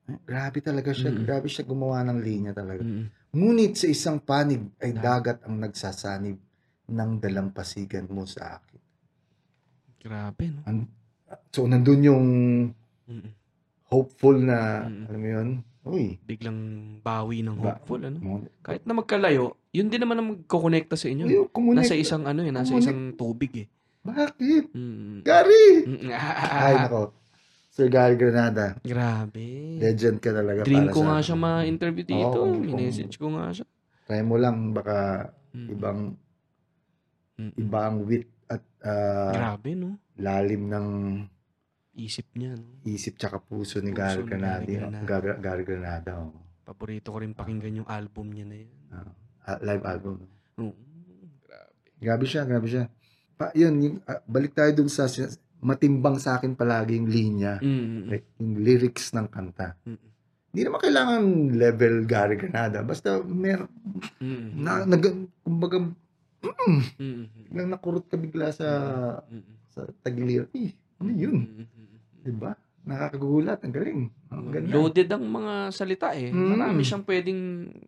eh, grabe talaga siya, Mm. grabe siya gumawa ng linya talaga. Mm-mm. Ngunit sa isang panig ay Dagat. ang nagsasanib ng dalampasigan mo sa akin. Grabe, no? So, nandun yung Mm-mm. hopeful na, Mm. alam mo yun, uy, Biglang bawi ng Ba- hopeful, ano? mo- Kahit na magkalayo, yun din naman ang magkokonekta sa inyo. uy, kumonek. Nasa isang ano eh, nasa Kumonek. isang tubig eh. Bakit? Mm. Gary! Mm. Ay, nako. Sir Gary Granada, Grabe. legend ka talaga Dream para ko sa nga siya ma-interview dito. Oo, oo. Minessage ko nga siya. Try mo lang, baka Mm. ibang, Mm. ibang wit at ah, Grabe, no? lalim ng Isip niya, no? isip tsaka puso ni Puso Gary ni Granada. Gary Granada. Gary, Gary Granada. oh. Paborito ko rin pakinggan yung album niya na yan. Ah, live album. Oo. Grabe. Grabe siya, grabe siya. Pa, yun, yung, ah, balik tayo dun sa sin- matimbang sa akin palagi yung linya, Mm. like, yung lyrics ng kanta. Mm. Hindi naman kailangan level Gary Granada. Basta mer Mm. na, nag, kumbaga, mm, Mm. lang nakurot ka bigla sa Mm. sa tagiliran. Eh, ano yun? Mm. Diba? Nakakagulat. Ang galing. Ang ganda. Loaded ang mga salita eh. Mm. Marami siyang pwedeng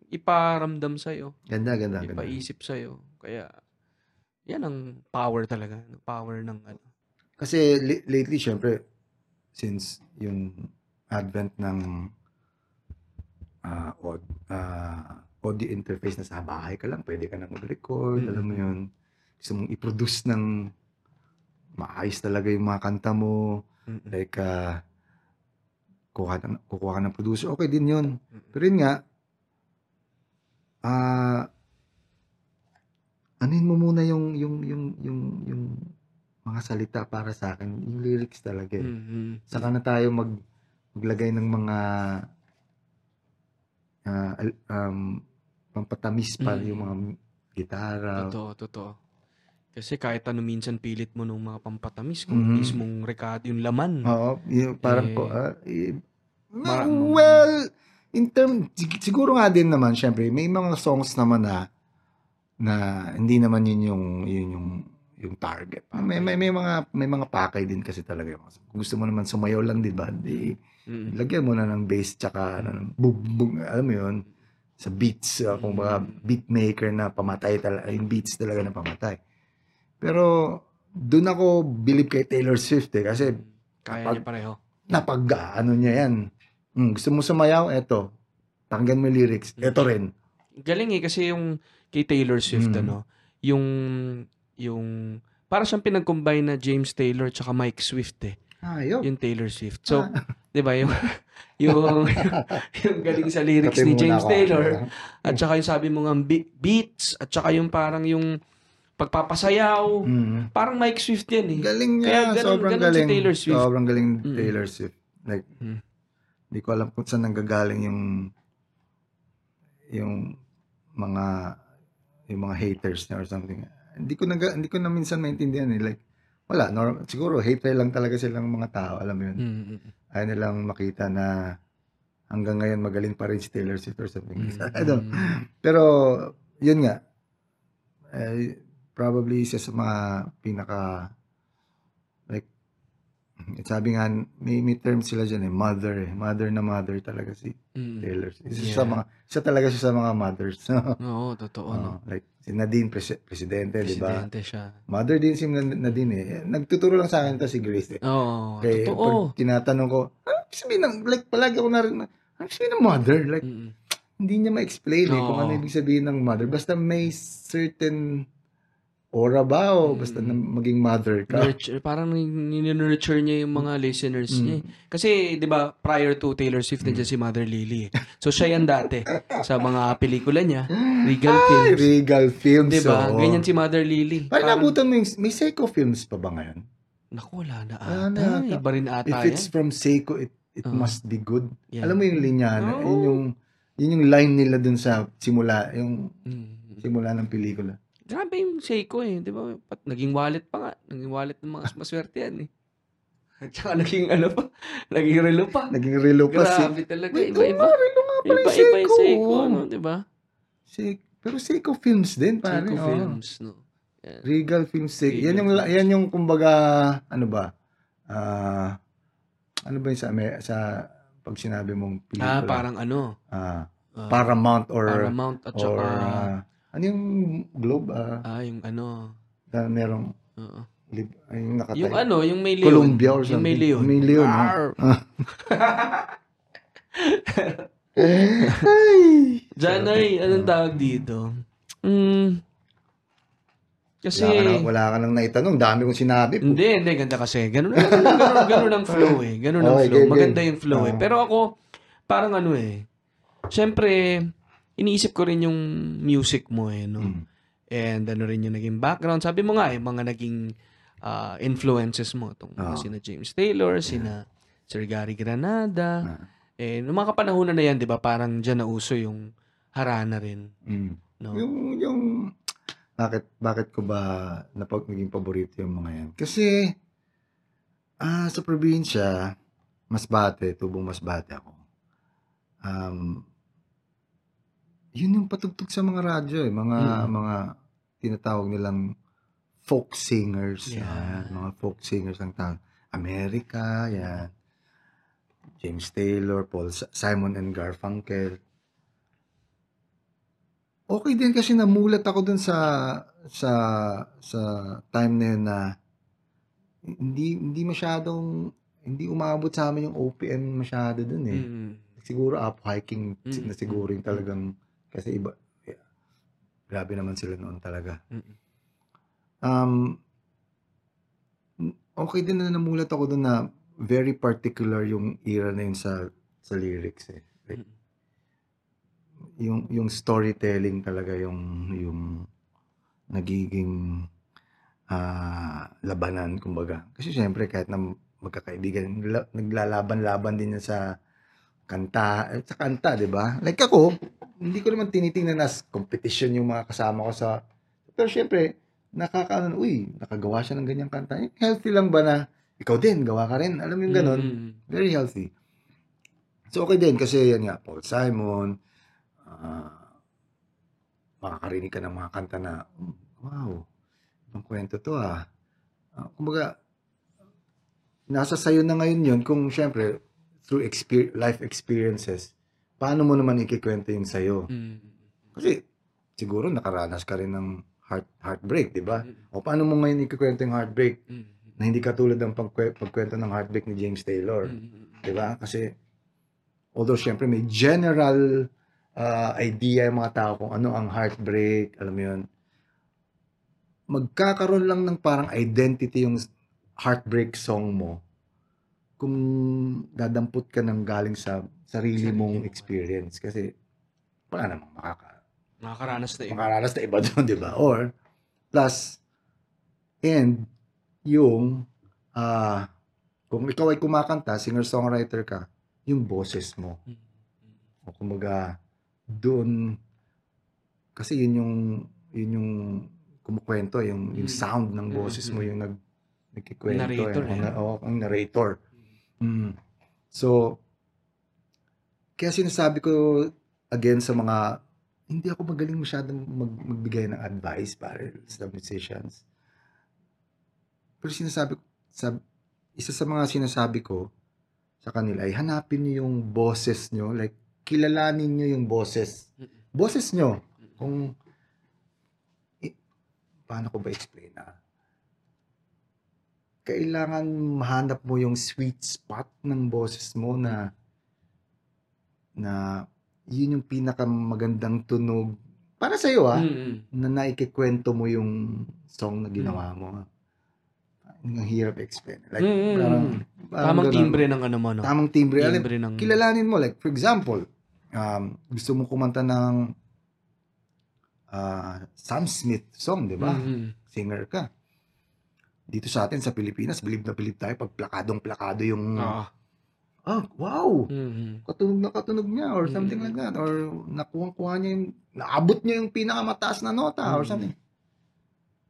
iparamdam sa'yo. Ganda, ganda, ganda. Ipaisip sa'yo. Kaya, yan ang power talaga. Power ng ano. Kasi lately, syempre, since yung advent ng ah aud, ah, audio interface na sa bahay ka lang, pwede ka na mag-record, Mm. alam mo yun. Gusto mong i-produce ng maayos talaga yung mga kanta mo. Mm. Like, ah, kuha, kukuha ka ng producer, okay din yun. Mm. Pero yun nga, ah, anuhin mo muna yung, yung, yung, yung, yung mga salita para sa akin, yung lyrics talaga. eh. Mm. Saka na tayo mag, maglagay ng mga al- um, pampatamis pa Mm. yung mga gitara. Totoo, totoo. Kasi kahit ano minsan pilit mo nung mga pampatamis kung Mhm. mismong rekat yung laman. Oo, yung parang Eh, ko, ah, eh, mara- well, in term, sig- siguro nga din naman, syempre, may mga songs naman na, na hindi naman yun yung, yun yung, yung target. May, may, may mga, may mga pakay din kasi talaga. yung- Kung gusto mo naman sumayaw lang, di ba? Di, Mm. lagyan mo na ng bass tsaka, ano, bug, bug, alam mo yun, sa beats, uh, kung mga beat maker na pamatay talaga, yung beats talaga na pamatay. Pero, doon ako believe kay Taylor Swift eh, kasi Kaya kapag- niya pareho. napag ano niya yan. Mm, gusto mo sumayaw? Eto. Pakinggan mo lyrics. Eto rin. Galing eh kasi yung kay Taylor Swift Mm. ano, yung yung para siyang pinag-combine na James Taylor tsaka Mike Swift eh, Ayop. yung Taylor Swift. So, Ah. [laughs] 'di ba yung [laughs] yung [laughs] yung galing sa lyrics ni James ako. Taylor at saka yung sabi mo be- beats at saka yung parang yung pagpapasayaw. Mm. Parang Mike Swift yan eh. Galing niya. Kaya ganun- sobrang ganun si galing. Taylor Swift. Sobrang galing Mm. Taylor Swift. Like, Mm. hindi ko alam kung saan nanggagaling yung yung mga yung mga haters niya or something. Hindi ko na hindi ko na minsan maintindihan eh. Like, wala. Norm, siguro, hater lang talaga silang mga tao. Alam mo yun. Mm. Ayaw nilang makita na hanggang ngayon magaling pa rin si Taylor Swift or something. Mm. I don't Pero, yun nga. Eh, probably isa sa mga pinaka like sabi nga may, may term sila dyan eh mother eh mother na mother talaga si Mm. Taylor Swift. isa Yeah. sa mga isa talaga siya sa mga mothers no? Oo, totoo no. Oh, like si Nadine presi- presidente di ba Presidente siya. mother din si Nad- Nadine eh nagtuturo lang sa akin to si Grace eh. Oo, Kaya totoo. pag tinatanong ko ano sabihin ng like palagi ako narinig ano sabihin ng mother like Mm. hindi niya ma-explain eh kung Oo. ano ibig sabihin ng mother. Basta may certain aura ba o basta na maging mother ka. Nurture, parang ninurture niya yung mga listeners Mm. niya. eh. Kasi, di ba, prior to Taylor Swift, nandiyan si Mother Lily. eh. So, siya yan dati sa mga pelikula niya. Regal Ay, Films. Regal Films. Di ba? oo. Ganyan si Mother Lily. Parang nabutan mo yung, may Seiko Films pa ba ngayon? Naku, wala na Wala ata. na ata. Iba rin ata If it's yan. from Seiko, it, it Oo. must be good. Yan. Alam mo yung linya, na, Oo. yun yung, yun yung line nila dun sa simula, yung Mm. simula ng pelikula. Grabe yung Seiko eh. Di ba? Pat, naging wallet pa nga. Naging wallet ng mga [laughs] maswerte yan eh. At saka naging ano pa. Naging relo pa. Naging relo pa si... Grabe talaga. Wait, Iba-iba. oo nga, relo nga pala yung Iba-iba yung Seiko. Seiko. Ano, di ba? Seiko. Pero Seiko Films din, pare. Seiko oo. Films. No? Yan. Regal Films Seiko. Regal Yan yung, Films. yan yung kumbaga, ano ba? Ah, ano ba yung sa, Amer- sa pag sinabi mong pelikula? Ah, parang ano. Ah, ah, Paramount or, Paramount at saka, or ah, ano yung Globe? Ah, ah, yung ano. na merong, oo. lib- ay, yung nakatay. yung ano, yung may leon. Columbia or Yung may something. leon. May leon, no? Arr! Ay! Diyan ay, anong tawag dito? Hmm. Kasi, Wala ka, nang, wala ka nang naitanong. Dami kong sinabi. po. hindi, hindi, ganda kasi. Ganun, ganun, ganun, ganun ang flow eh. Ganun ang Okay, flow. game, Maganda game. yung flow eh. Oo. Pero ako, parang ano eh. Siyempre, iniisip ko rin yung music mo eh, no? Mm. And ano rin yung naging background. Sabi mo nga eh, mga naging ah, influences mo. Itong Oo. sina James Taylor, sina Sir Gary Granada. Ah. Eh, noong mga kapanahonan na yan, di ba, parang dyan nauso yung harana rin. Mm. No? Yung, yung, bakit, bakit ko ba napag naging paborito yung mga yan? Kasi, ah, sa probinsya, Masbate, tubong Masbate ako. Um, yun yung patugtog sa mga radyo eh, mga, Mm. mga tinatawag nilang folk singers. Yeah. Yan, mga folk singers ang tawag. America, yan. James Taylor, Paul Si- Simon and Garfunkel okay din kasi namulat ako dun sa sa sa time na yun na hindi hindi masyadong hindi umabot sa amin yung OPM masyado dun eh. Mm. Siguro up hiking Mm, na siguro yung talagang kasi iba yeah, grabe naman sila noon talaga. Um okay din na namulat ako dun na very particular yung era na yun sa sa lyrics eh. Like, yung yung storytelling talaga yung yung nagiging ah, labanan kumbaga. Kasi syempre kahit na magkakaibigan la- naglalaban-laban din yan sa kanta eh, sa kanta, 'di ba? Like ako, hindi ko naman tinitingnan as competition yung mga kasama ko sa pero syempre nakakaano, uy, nakagawa siya ng ganyang kanta. Eh, Healthy lang ba na ikaw din, gawa ka rin. Alam mo yung ganon. Mm, mm, Very healthy. So, okay din kasi yan nga, Paul Simon, ah, makakarinig ka ng mga kanta na, "Hmm, wow, ibang kwento to ah. Ah, kumbaga, nasa sayo na ngayon yun kung syempre, through exper- life experiences, paano mo naman ikikwento yung sayo? mm, Kasi, siguro nakaranas ka rin ng heart, heartbreak, di ba? Mm. O paano mo ngayon ikikwento yung heartbreak mm, na hindi katulad ng pagkwe- pagkwento ng heartbreak ni James Taylor? mm, mm, Di ba? Kasi, although syempre may general uh, idea yung mga tao kung ano ang heartbreak, alam mo yun, magkakaroon lang ng parang identity yung heartbreak song mo kung dadampot ka ng galing sa sarili mong mo. experience. Kasi, wala namang makaka Nakakaranas na iba. makaranas na iba [laughs] doon, di ba? Or, plus, and, yung, ah, kung ikaw ay kumakanta, singer-songwriter ka, yung boses mo. Mm, O kumbaga, doon, kasi yun yung, yun yung kumukwento, yung, yung Mm. sound ng boses mo, mm. yung nag, nagkikwento. Narrator, yung, eh. oh, ang narrator. Mm. So, kaya sinasabi ko again sa mga hindi ako magaling masyadong mag, magbigay ng advice para sa musicians. Pero sinasabi ko, sab, isa sa mga sinasabi ko sa kanila ay hanapin niyo yung boses nyo, like kilalanin niyo yung boses. Boses nyo. Kung, i, paano ko ba explain ah? Kailangan mahanap mo yung sweet spot ng boses mo na na yun yung pinakamagandang tunog para sa iyo ah Mm, mm. na naikikwento mo yung song na ginawa mo. Ang hirap explain. Like, Mm, mm, parang, mm. parang Tamang ganun. timbre ng ano mo, no? Tamang timbre. Alam, Timbre ng... kilalanin mo. Like, for example, um, gusto mo kumanta ng ah, Sam Smith song, di ba? Mm, mm. Singer ka. Dito sa atin, sa Pilipinas, bilib na bilib tayo pag plakadong-plakado yung, Oo. oh, wow, Mm, mm. katunog na katunog niya or something Mm. like that. Or nakuha-kuha niya yung, naabot niya yung pinakamataas na nota or Mm. something.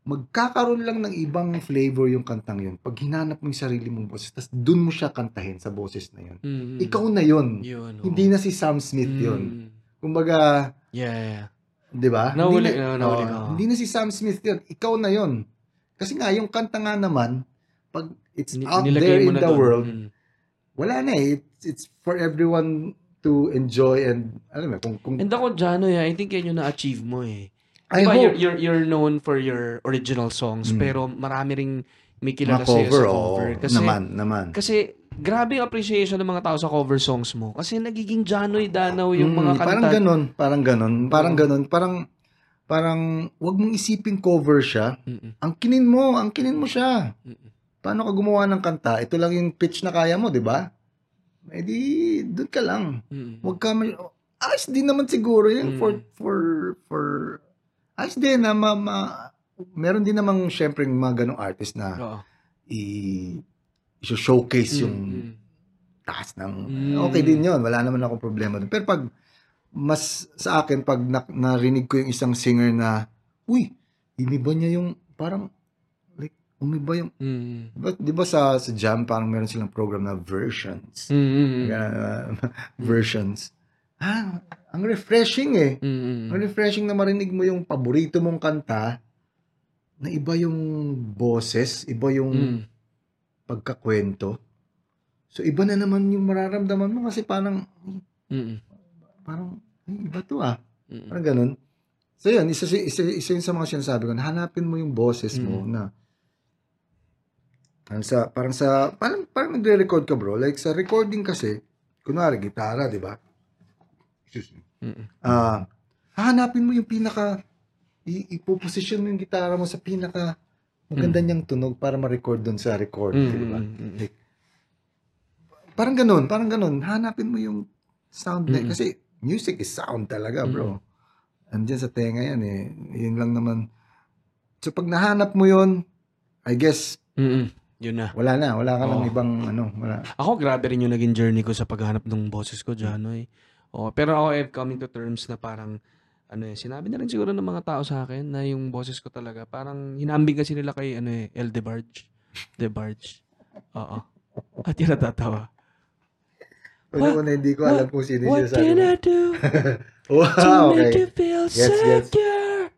Magkakaroon lang ng ibang flavor yung kantang yun pag hinanap mo yung sarili mong boses tapos dun mo siya kantahin sa boses na yun. Mm, mm. Ikaw na yun. Yun, oo. Hindi na si Sam Smith Mm, yun. Kumbaga, Yeah, yeah, yeah. 'di ba? Nahuli- hindi na- nahuli oo, ka, oo. Hindi na si Sam Smith yun. Ikaw na yun. Kasi nga yung kanta nga naman pag it's Ni- out there in the doon. world, Mm. wala na eh. It's, it's for everyone to enjoy and alam mo kung kung And ako, Jano, yeah, I think yan yung na-achieve mo eh. I Diba, hope you're, you're, you're known for your original songs, Mm. pero marami ring may kilala sa'yo sa cover. Kasi, naman, naman. kasi grabe yung appreciation ng mga tao sa cover songs mo. Kasi nagiging Janoy Danaw yung Mm, mga kanta. Parang ganun, parang ganun, parang Oo. ganun, parang parang wag mong isipin cover siya. Mm-mm. Angkinin mo, angkinin mo siya. Mm-mm. Paano ka gumawa ng kanta? Ito lang yung pitch na kaya mo, 'di ba? Eh di doon ka lang. Mm-mm. Wag ka ma- ayos din naman siguro yun Mm. for for for ayos din na ma, ma- meron din namang syempre mga ganong artist na Oo. i showcase yung Mm-mm. taas ng Mm. okay din yun wala naman akong problema dun. pero pag mas sa akin pag na, narinig ko yung isang singer na uy iniba niya yung parang like umiba yung Mm-mm. di ba, di ba sa sa jam parang meron silang program na versions Mm-mm. uh, [laughs] versions ah ang refreshing eh Mm-mm. ang refreshing na marinig mo yung paborito mong kanta na iba yung boses iba yung Mm. pagkakwento so iba na naman yung mararamdaman mo kasi parang Mm-mm. parang iba to ah Mm-mm. parang ganun so yun isa, isa, isa yun sa mga sinasabi ko na hanapin mo yung boses mo Mm. na parang sa parang sa parang parang nagre-record ka bro like sa recording kasi kunwari gitara di ba excuse me Mm-mm. ah hahanapin mo yung pinaka ipoposition mo yung gitara mo sa pinaka maganda niyang tunog para ma-record doon sa record di ba Mm-mm. parang ganun parang ganun hanapin mo yung sound na Mm-mm. kasi music is sound talaga bro andyan sa tenga yan eh yun lang naman so pag nahanap mo yun I guess Mm-mm. Yun na. wala na wala ka nang Oo. ibang ano wala Ako, grabe rin yung naging journey ko sa paghanap ng boses ko, Janoy. Oh, pero ako, I've coming to terms na parang ano eh, sinabi na rin siguro ng mga tao sa akin na yung boses ko talaga, parang hinambing kasi nila kay, ano eh, El DeBarge. DeBarge. Oo. At yun natatawa. Una-una, hindi ko alam kung sino yung What can. I do [laughs] to Wow, make you feel Yes, yes. secure?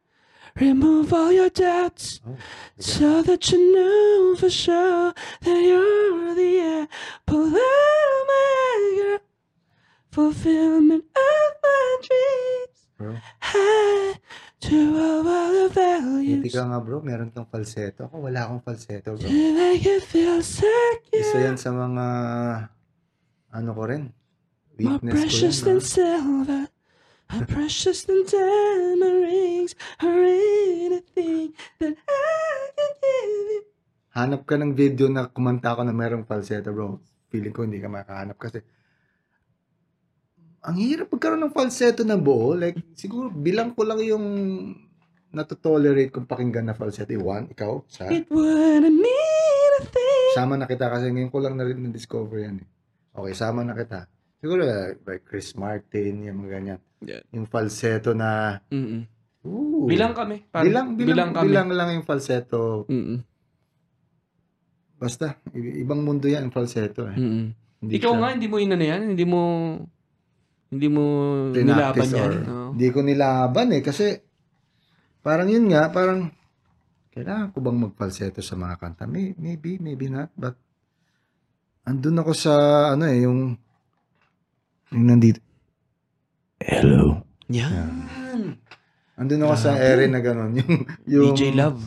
Remove all your doubts Oh, so that you know for sure that you're the apple of my girl. Fulfillment of my dreams. Bro, High to all the hindi values. ka nga bro, meron kang falsetto. Ako wala akong falsetto To bro. make you feel secure. Isa yan sa mga, ano ko rin, More weakness ko precious yan. than ah. silver, more precious than diamond rings, or anything that I can give you. Hanap ka ng video na kumanta ako na merong falsetto bro. Feeling ko hindi ka makahanap kasi ang hirap magkaroon ng falsetto na buo. Like, siguro bilang ko lang yung natotolerate kung pakinggan na falsetto. Eh, One, ikaw, sa It wouldn't mean a thing. sama na kita kasi ngayon ko lang na rin na-discover yan eh. Okay, sama na kita. Siguro like, like Chris Martin, yung mga ganyan. Yeah. Yung falsetto na, Mm-mm. ooh, Bilang kami. Parang, bilang, bilang, kami. bilang lang yung falsetto. Mm-mm. Basta, i- ibang mundo yan, yung falsetto eh. Mm-mm. Hindi Ikaw siya- nga, hindi mo inano yan? Hindi mo, hindi mo nilaban yan? or No? hindi ko nilaban eh kasi parang yun nga parang kailangan ko bang magfalsetto sa mga kanta May, maybe maybe not but andun ako sa ano eh yung yung nandito hello Yan. andun ako sa Grabe. ere na ganun [laughs] yung yung DJ Love.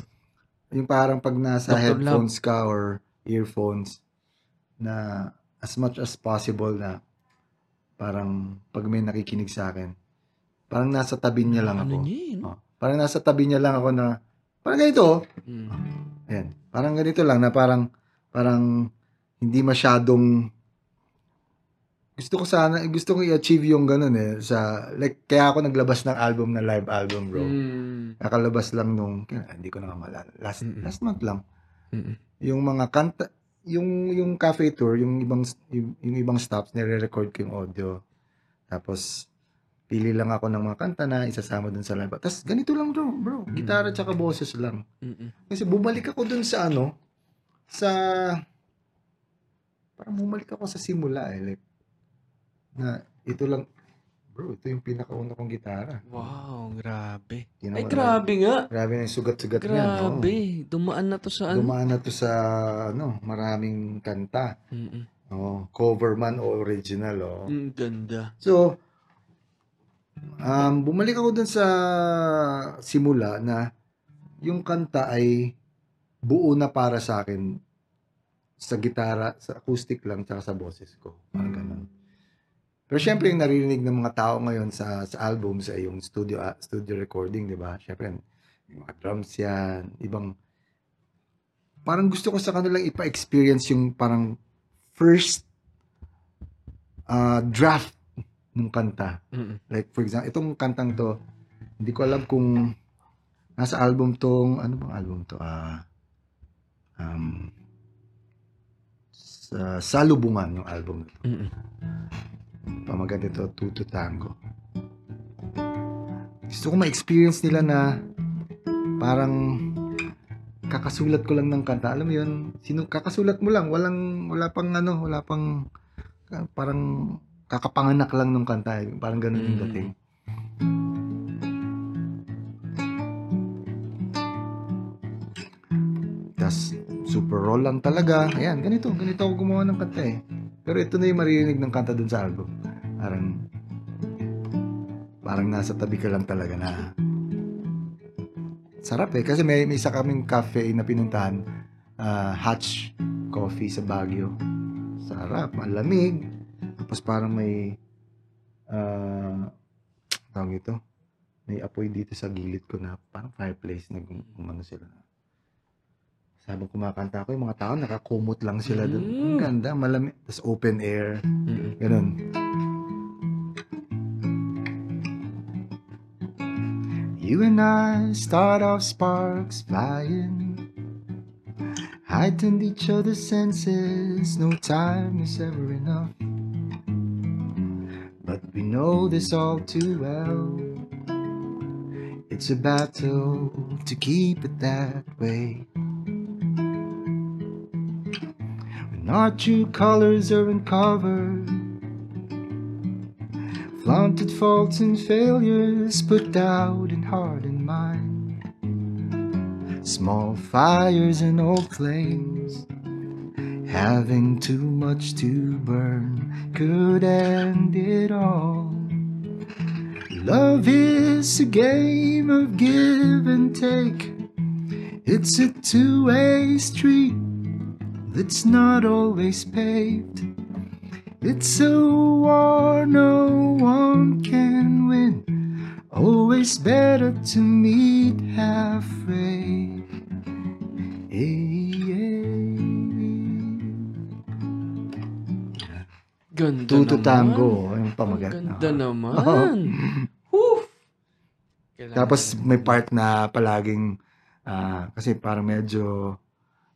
yung parang pag nasa Dr. headphones ka or earphones na as much as possible na parang pag may nakikinig sa akin parang nasa tabi niya lang Ano ako niya eh, no? Oh, parang nasa tabi niya lang ako na parang ganito oh. Mm. ayan parang ganito lang na parang parang hindi masyadong gusto ko sana gusto ko i-achieve yung ganun eh sa like kaya ako naglabas ng album na live album bro Mm. nakalabas lang nung kaya- hindi ko na maalala last Mm-mm. last month lang Mm-mm. yung mga kanta yung yung cafe tour yung ibang yung, yung ibang stops nire-record ko yung audio tapos pili lang ako ng mga kanta na isasama dun sa live tapos ganito lang bro bro gitara tsaka boses lang Mm-mm. kasi bumalik ako dun sa ano sa parang bumalik ako sa simula eh like na ito lang bro ito yung pinakauna kong gitara Wow, grabe. Di Ay, grabe nga. grabe na yung sugat-sugat niya no? Grabe. Dumaan na to sa ano. dumaan na to sa ano maraming kanta Mm-mm. Oh, cover man o original, oh. Mm, ganda. So, um, bumalik ako dun sa simula na yung kanta ay buo na para sa akin sa gitara, sa acoustic lang, tsaka sa boses ko. Parang ganun. Pero syempre, yung naririnig ng mga tao ngayon sa, sa album, sa yung studio ah, studio recording, di ba? Syempre, yung mga drums yan, ibang... Parang gusto ko sa kanilang ipa-experience yung parang first ah, draft ng kanta. Mm-mm. Like, for example, itong kantang to, hindi ko alam kung nasa album tong, ano bang album to? Ah, um, sa Salubungan yung album na to. Mm-mm. Pamagat ito, Tuto Tango. Gusto ko ma-experience nila na parang kakasulat ko lang ng kanta. Alam mo yun, sino, kakasulat mo lang, walang, wala pang ano, wala pang, parang kakapanganak lang ng kanta. Parang ganun yung Mm. dating. Tas raw lang talaga. Ayan, ganito. Ganito ako gumawa ng kanta eh. Pero ito na yung maririnig ng kanta dun sa album. Parang, parang nasa tabi ka lang talaga na sarap eh. Kasi may, may isa kaming cafe na pinuntahan. ah, Hatch Coffee sa Baguio. Sarap, malamig. Tapos parang may ah tawag ito. May apoy dito sa gilid ko na parang fireplace na gum- umano sila. Sabang kumakanta ako, yung mga tao nakakumot lang sila doon. Ang Mm. ganda, malamig. Tapos open air. Mm-mm. Ganun. You and I start off sparks flying. Heightened each other's senses. No time is ever enough. But we know this all too well. it's a battle to keep it that way. Our true colors are uncovered, flaunted faults and failures put out in heart and mind. Small fires and old flames, having too much to burn could end it all. Love is a game of give and take. It's a two way street that's not always paved. It's a war no one can win. Always better to meet halfway. Hey, Ganda Tuto naman. tango, yung Ang pamagat. ganda Oo. naman. [laughs] Kailangan Tapos may part na palaging ah, kasi parang medyo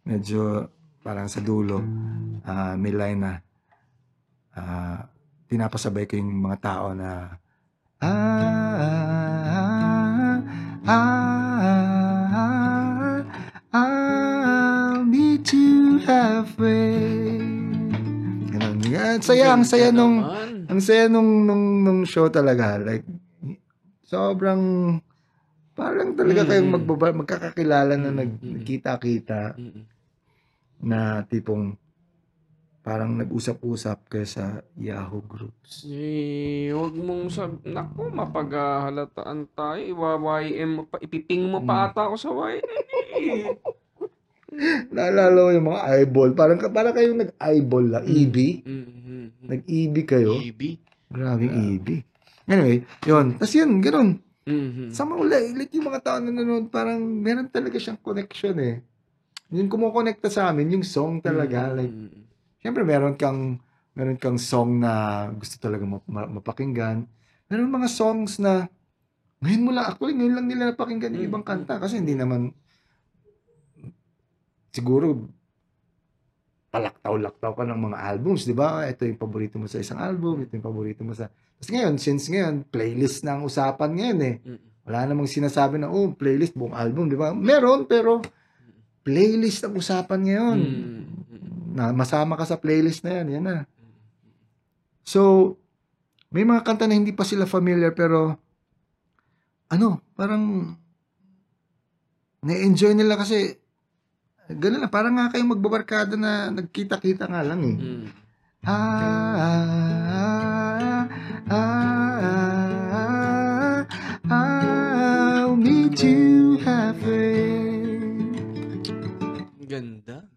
medyo parang sa dulo ah, may line na ah, pinapasabay ko yung mga tao na ah, ah, ah, I'll meet you halfway. Ganun. Ang saya, ang saya nung ang saya nung, nung, nung show talaga. Like, sobrang, parang talaga Mm. kayong magbaba, magkakakilala na Mm, nag, mm. nagkita-kita. Na tipong parang nag-usap-usap kayo sa Yahoo groups. Eh, huwag mong sab... Naku, mapaghahalataan tayo. Iwa-YM mo pa. Ipiping mo pa ata ako sa YM. eh. [laughs] Naalala ko yung mga eyeball. Parang, parang kayong nag-eyeball lang. Mm. EB. Mm-hmm. Nag-EB kayo. Baby. Grabing EB. Anyway, yun. Tapos yun, ganun. Mm-hmm. Sa mga uli, like yung mga tao na nanonood, parang meron talaga siyang connection eh. Yung kumukonekta sa amin, yung song talaga. Like, Siyempre, meron kang meron kang song na gusto talaga map- ma- mapakinggan. Meron mga songs na ngayon mo lang, actually, ngayon lang nila napakinggan yung Mm. ibang kanta kasi hindi naman siguro palaktaw-laktaw ka ng mga albums, di ba? Ito yung paborito mo sa isang album, ito yung paborito mo sa... Tapos ngayon, since ngayon, playlist na ang usapan ngayon eh. Wala namang sinasabi na, oh, playlist, buong album, di ba? Meron, pero playlist ang usapan ngayon na masama ka sa playlist na yan, yan na. So, may mga kanta na hindi pa sila familiar pero ano, parang na-enjoy nila kasi ganun lang, parang nga kayong magbabarkada na nagkita-kita nga lang eh. Mm. Ah, ganda.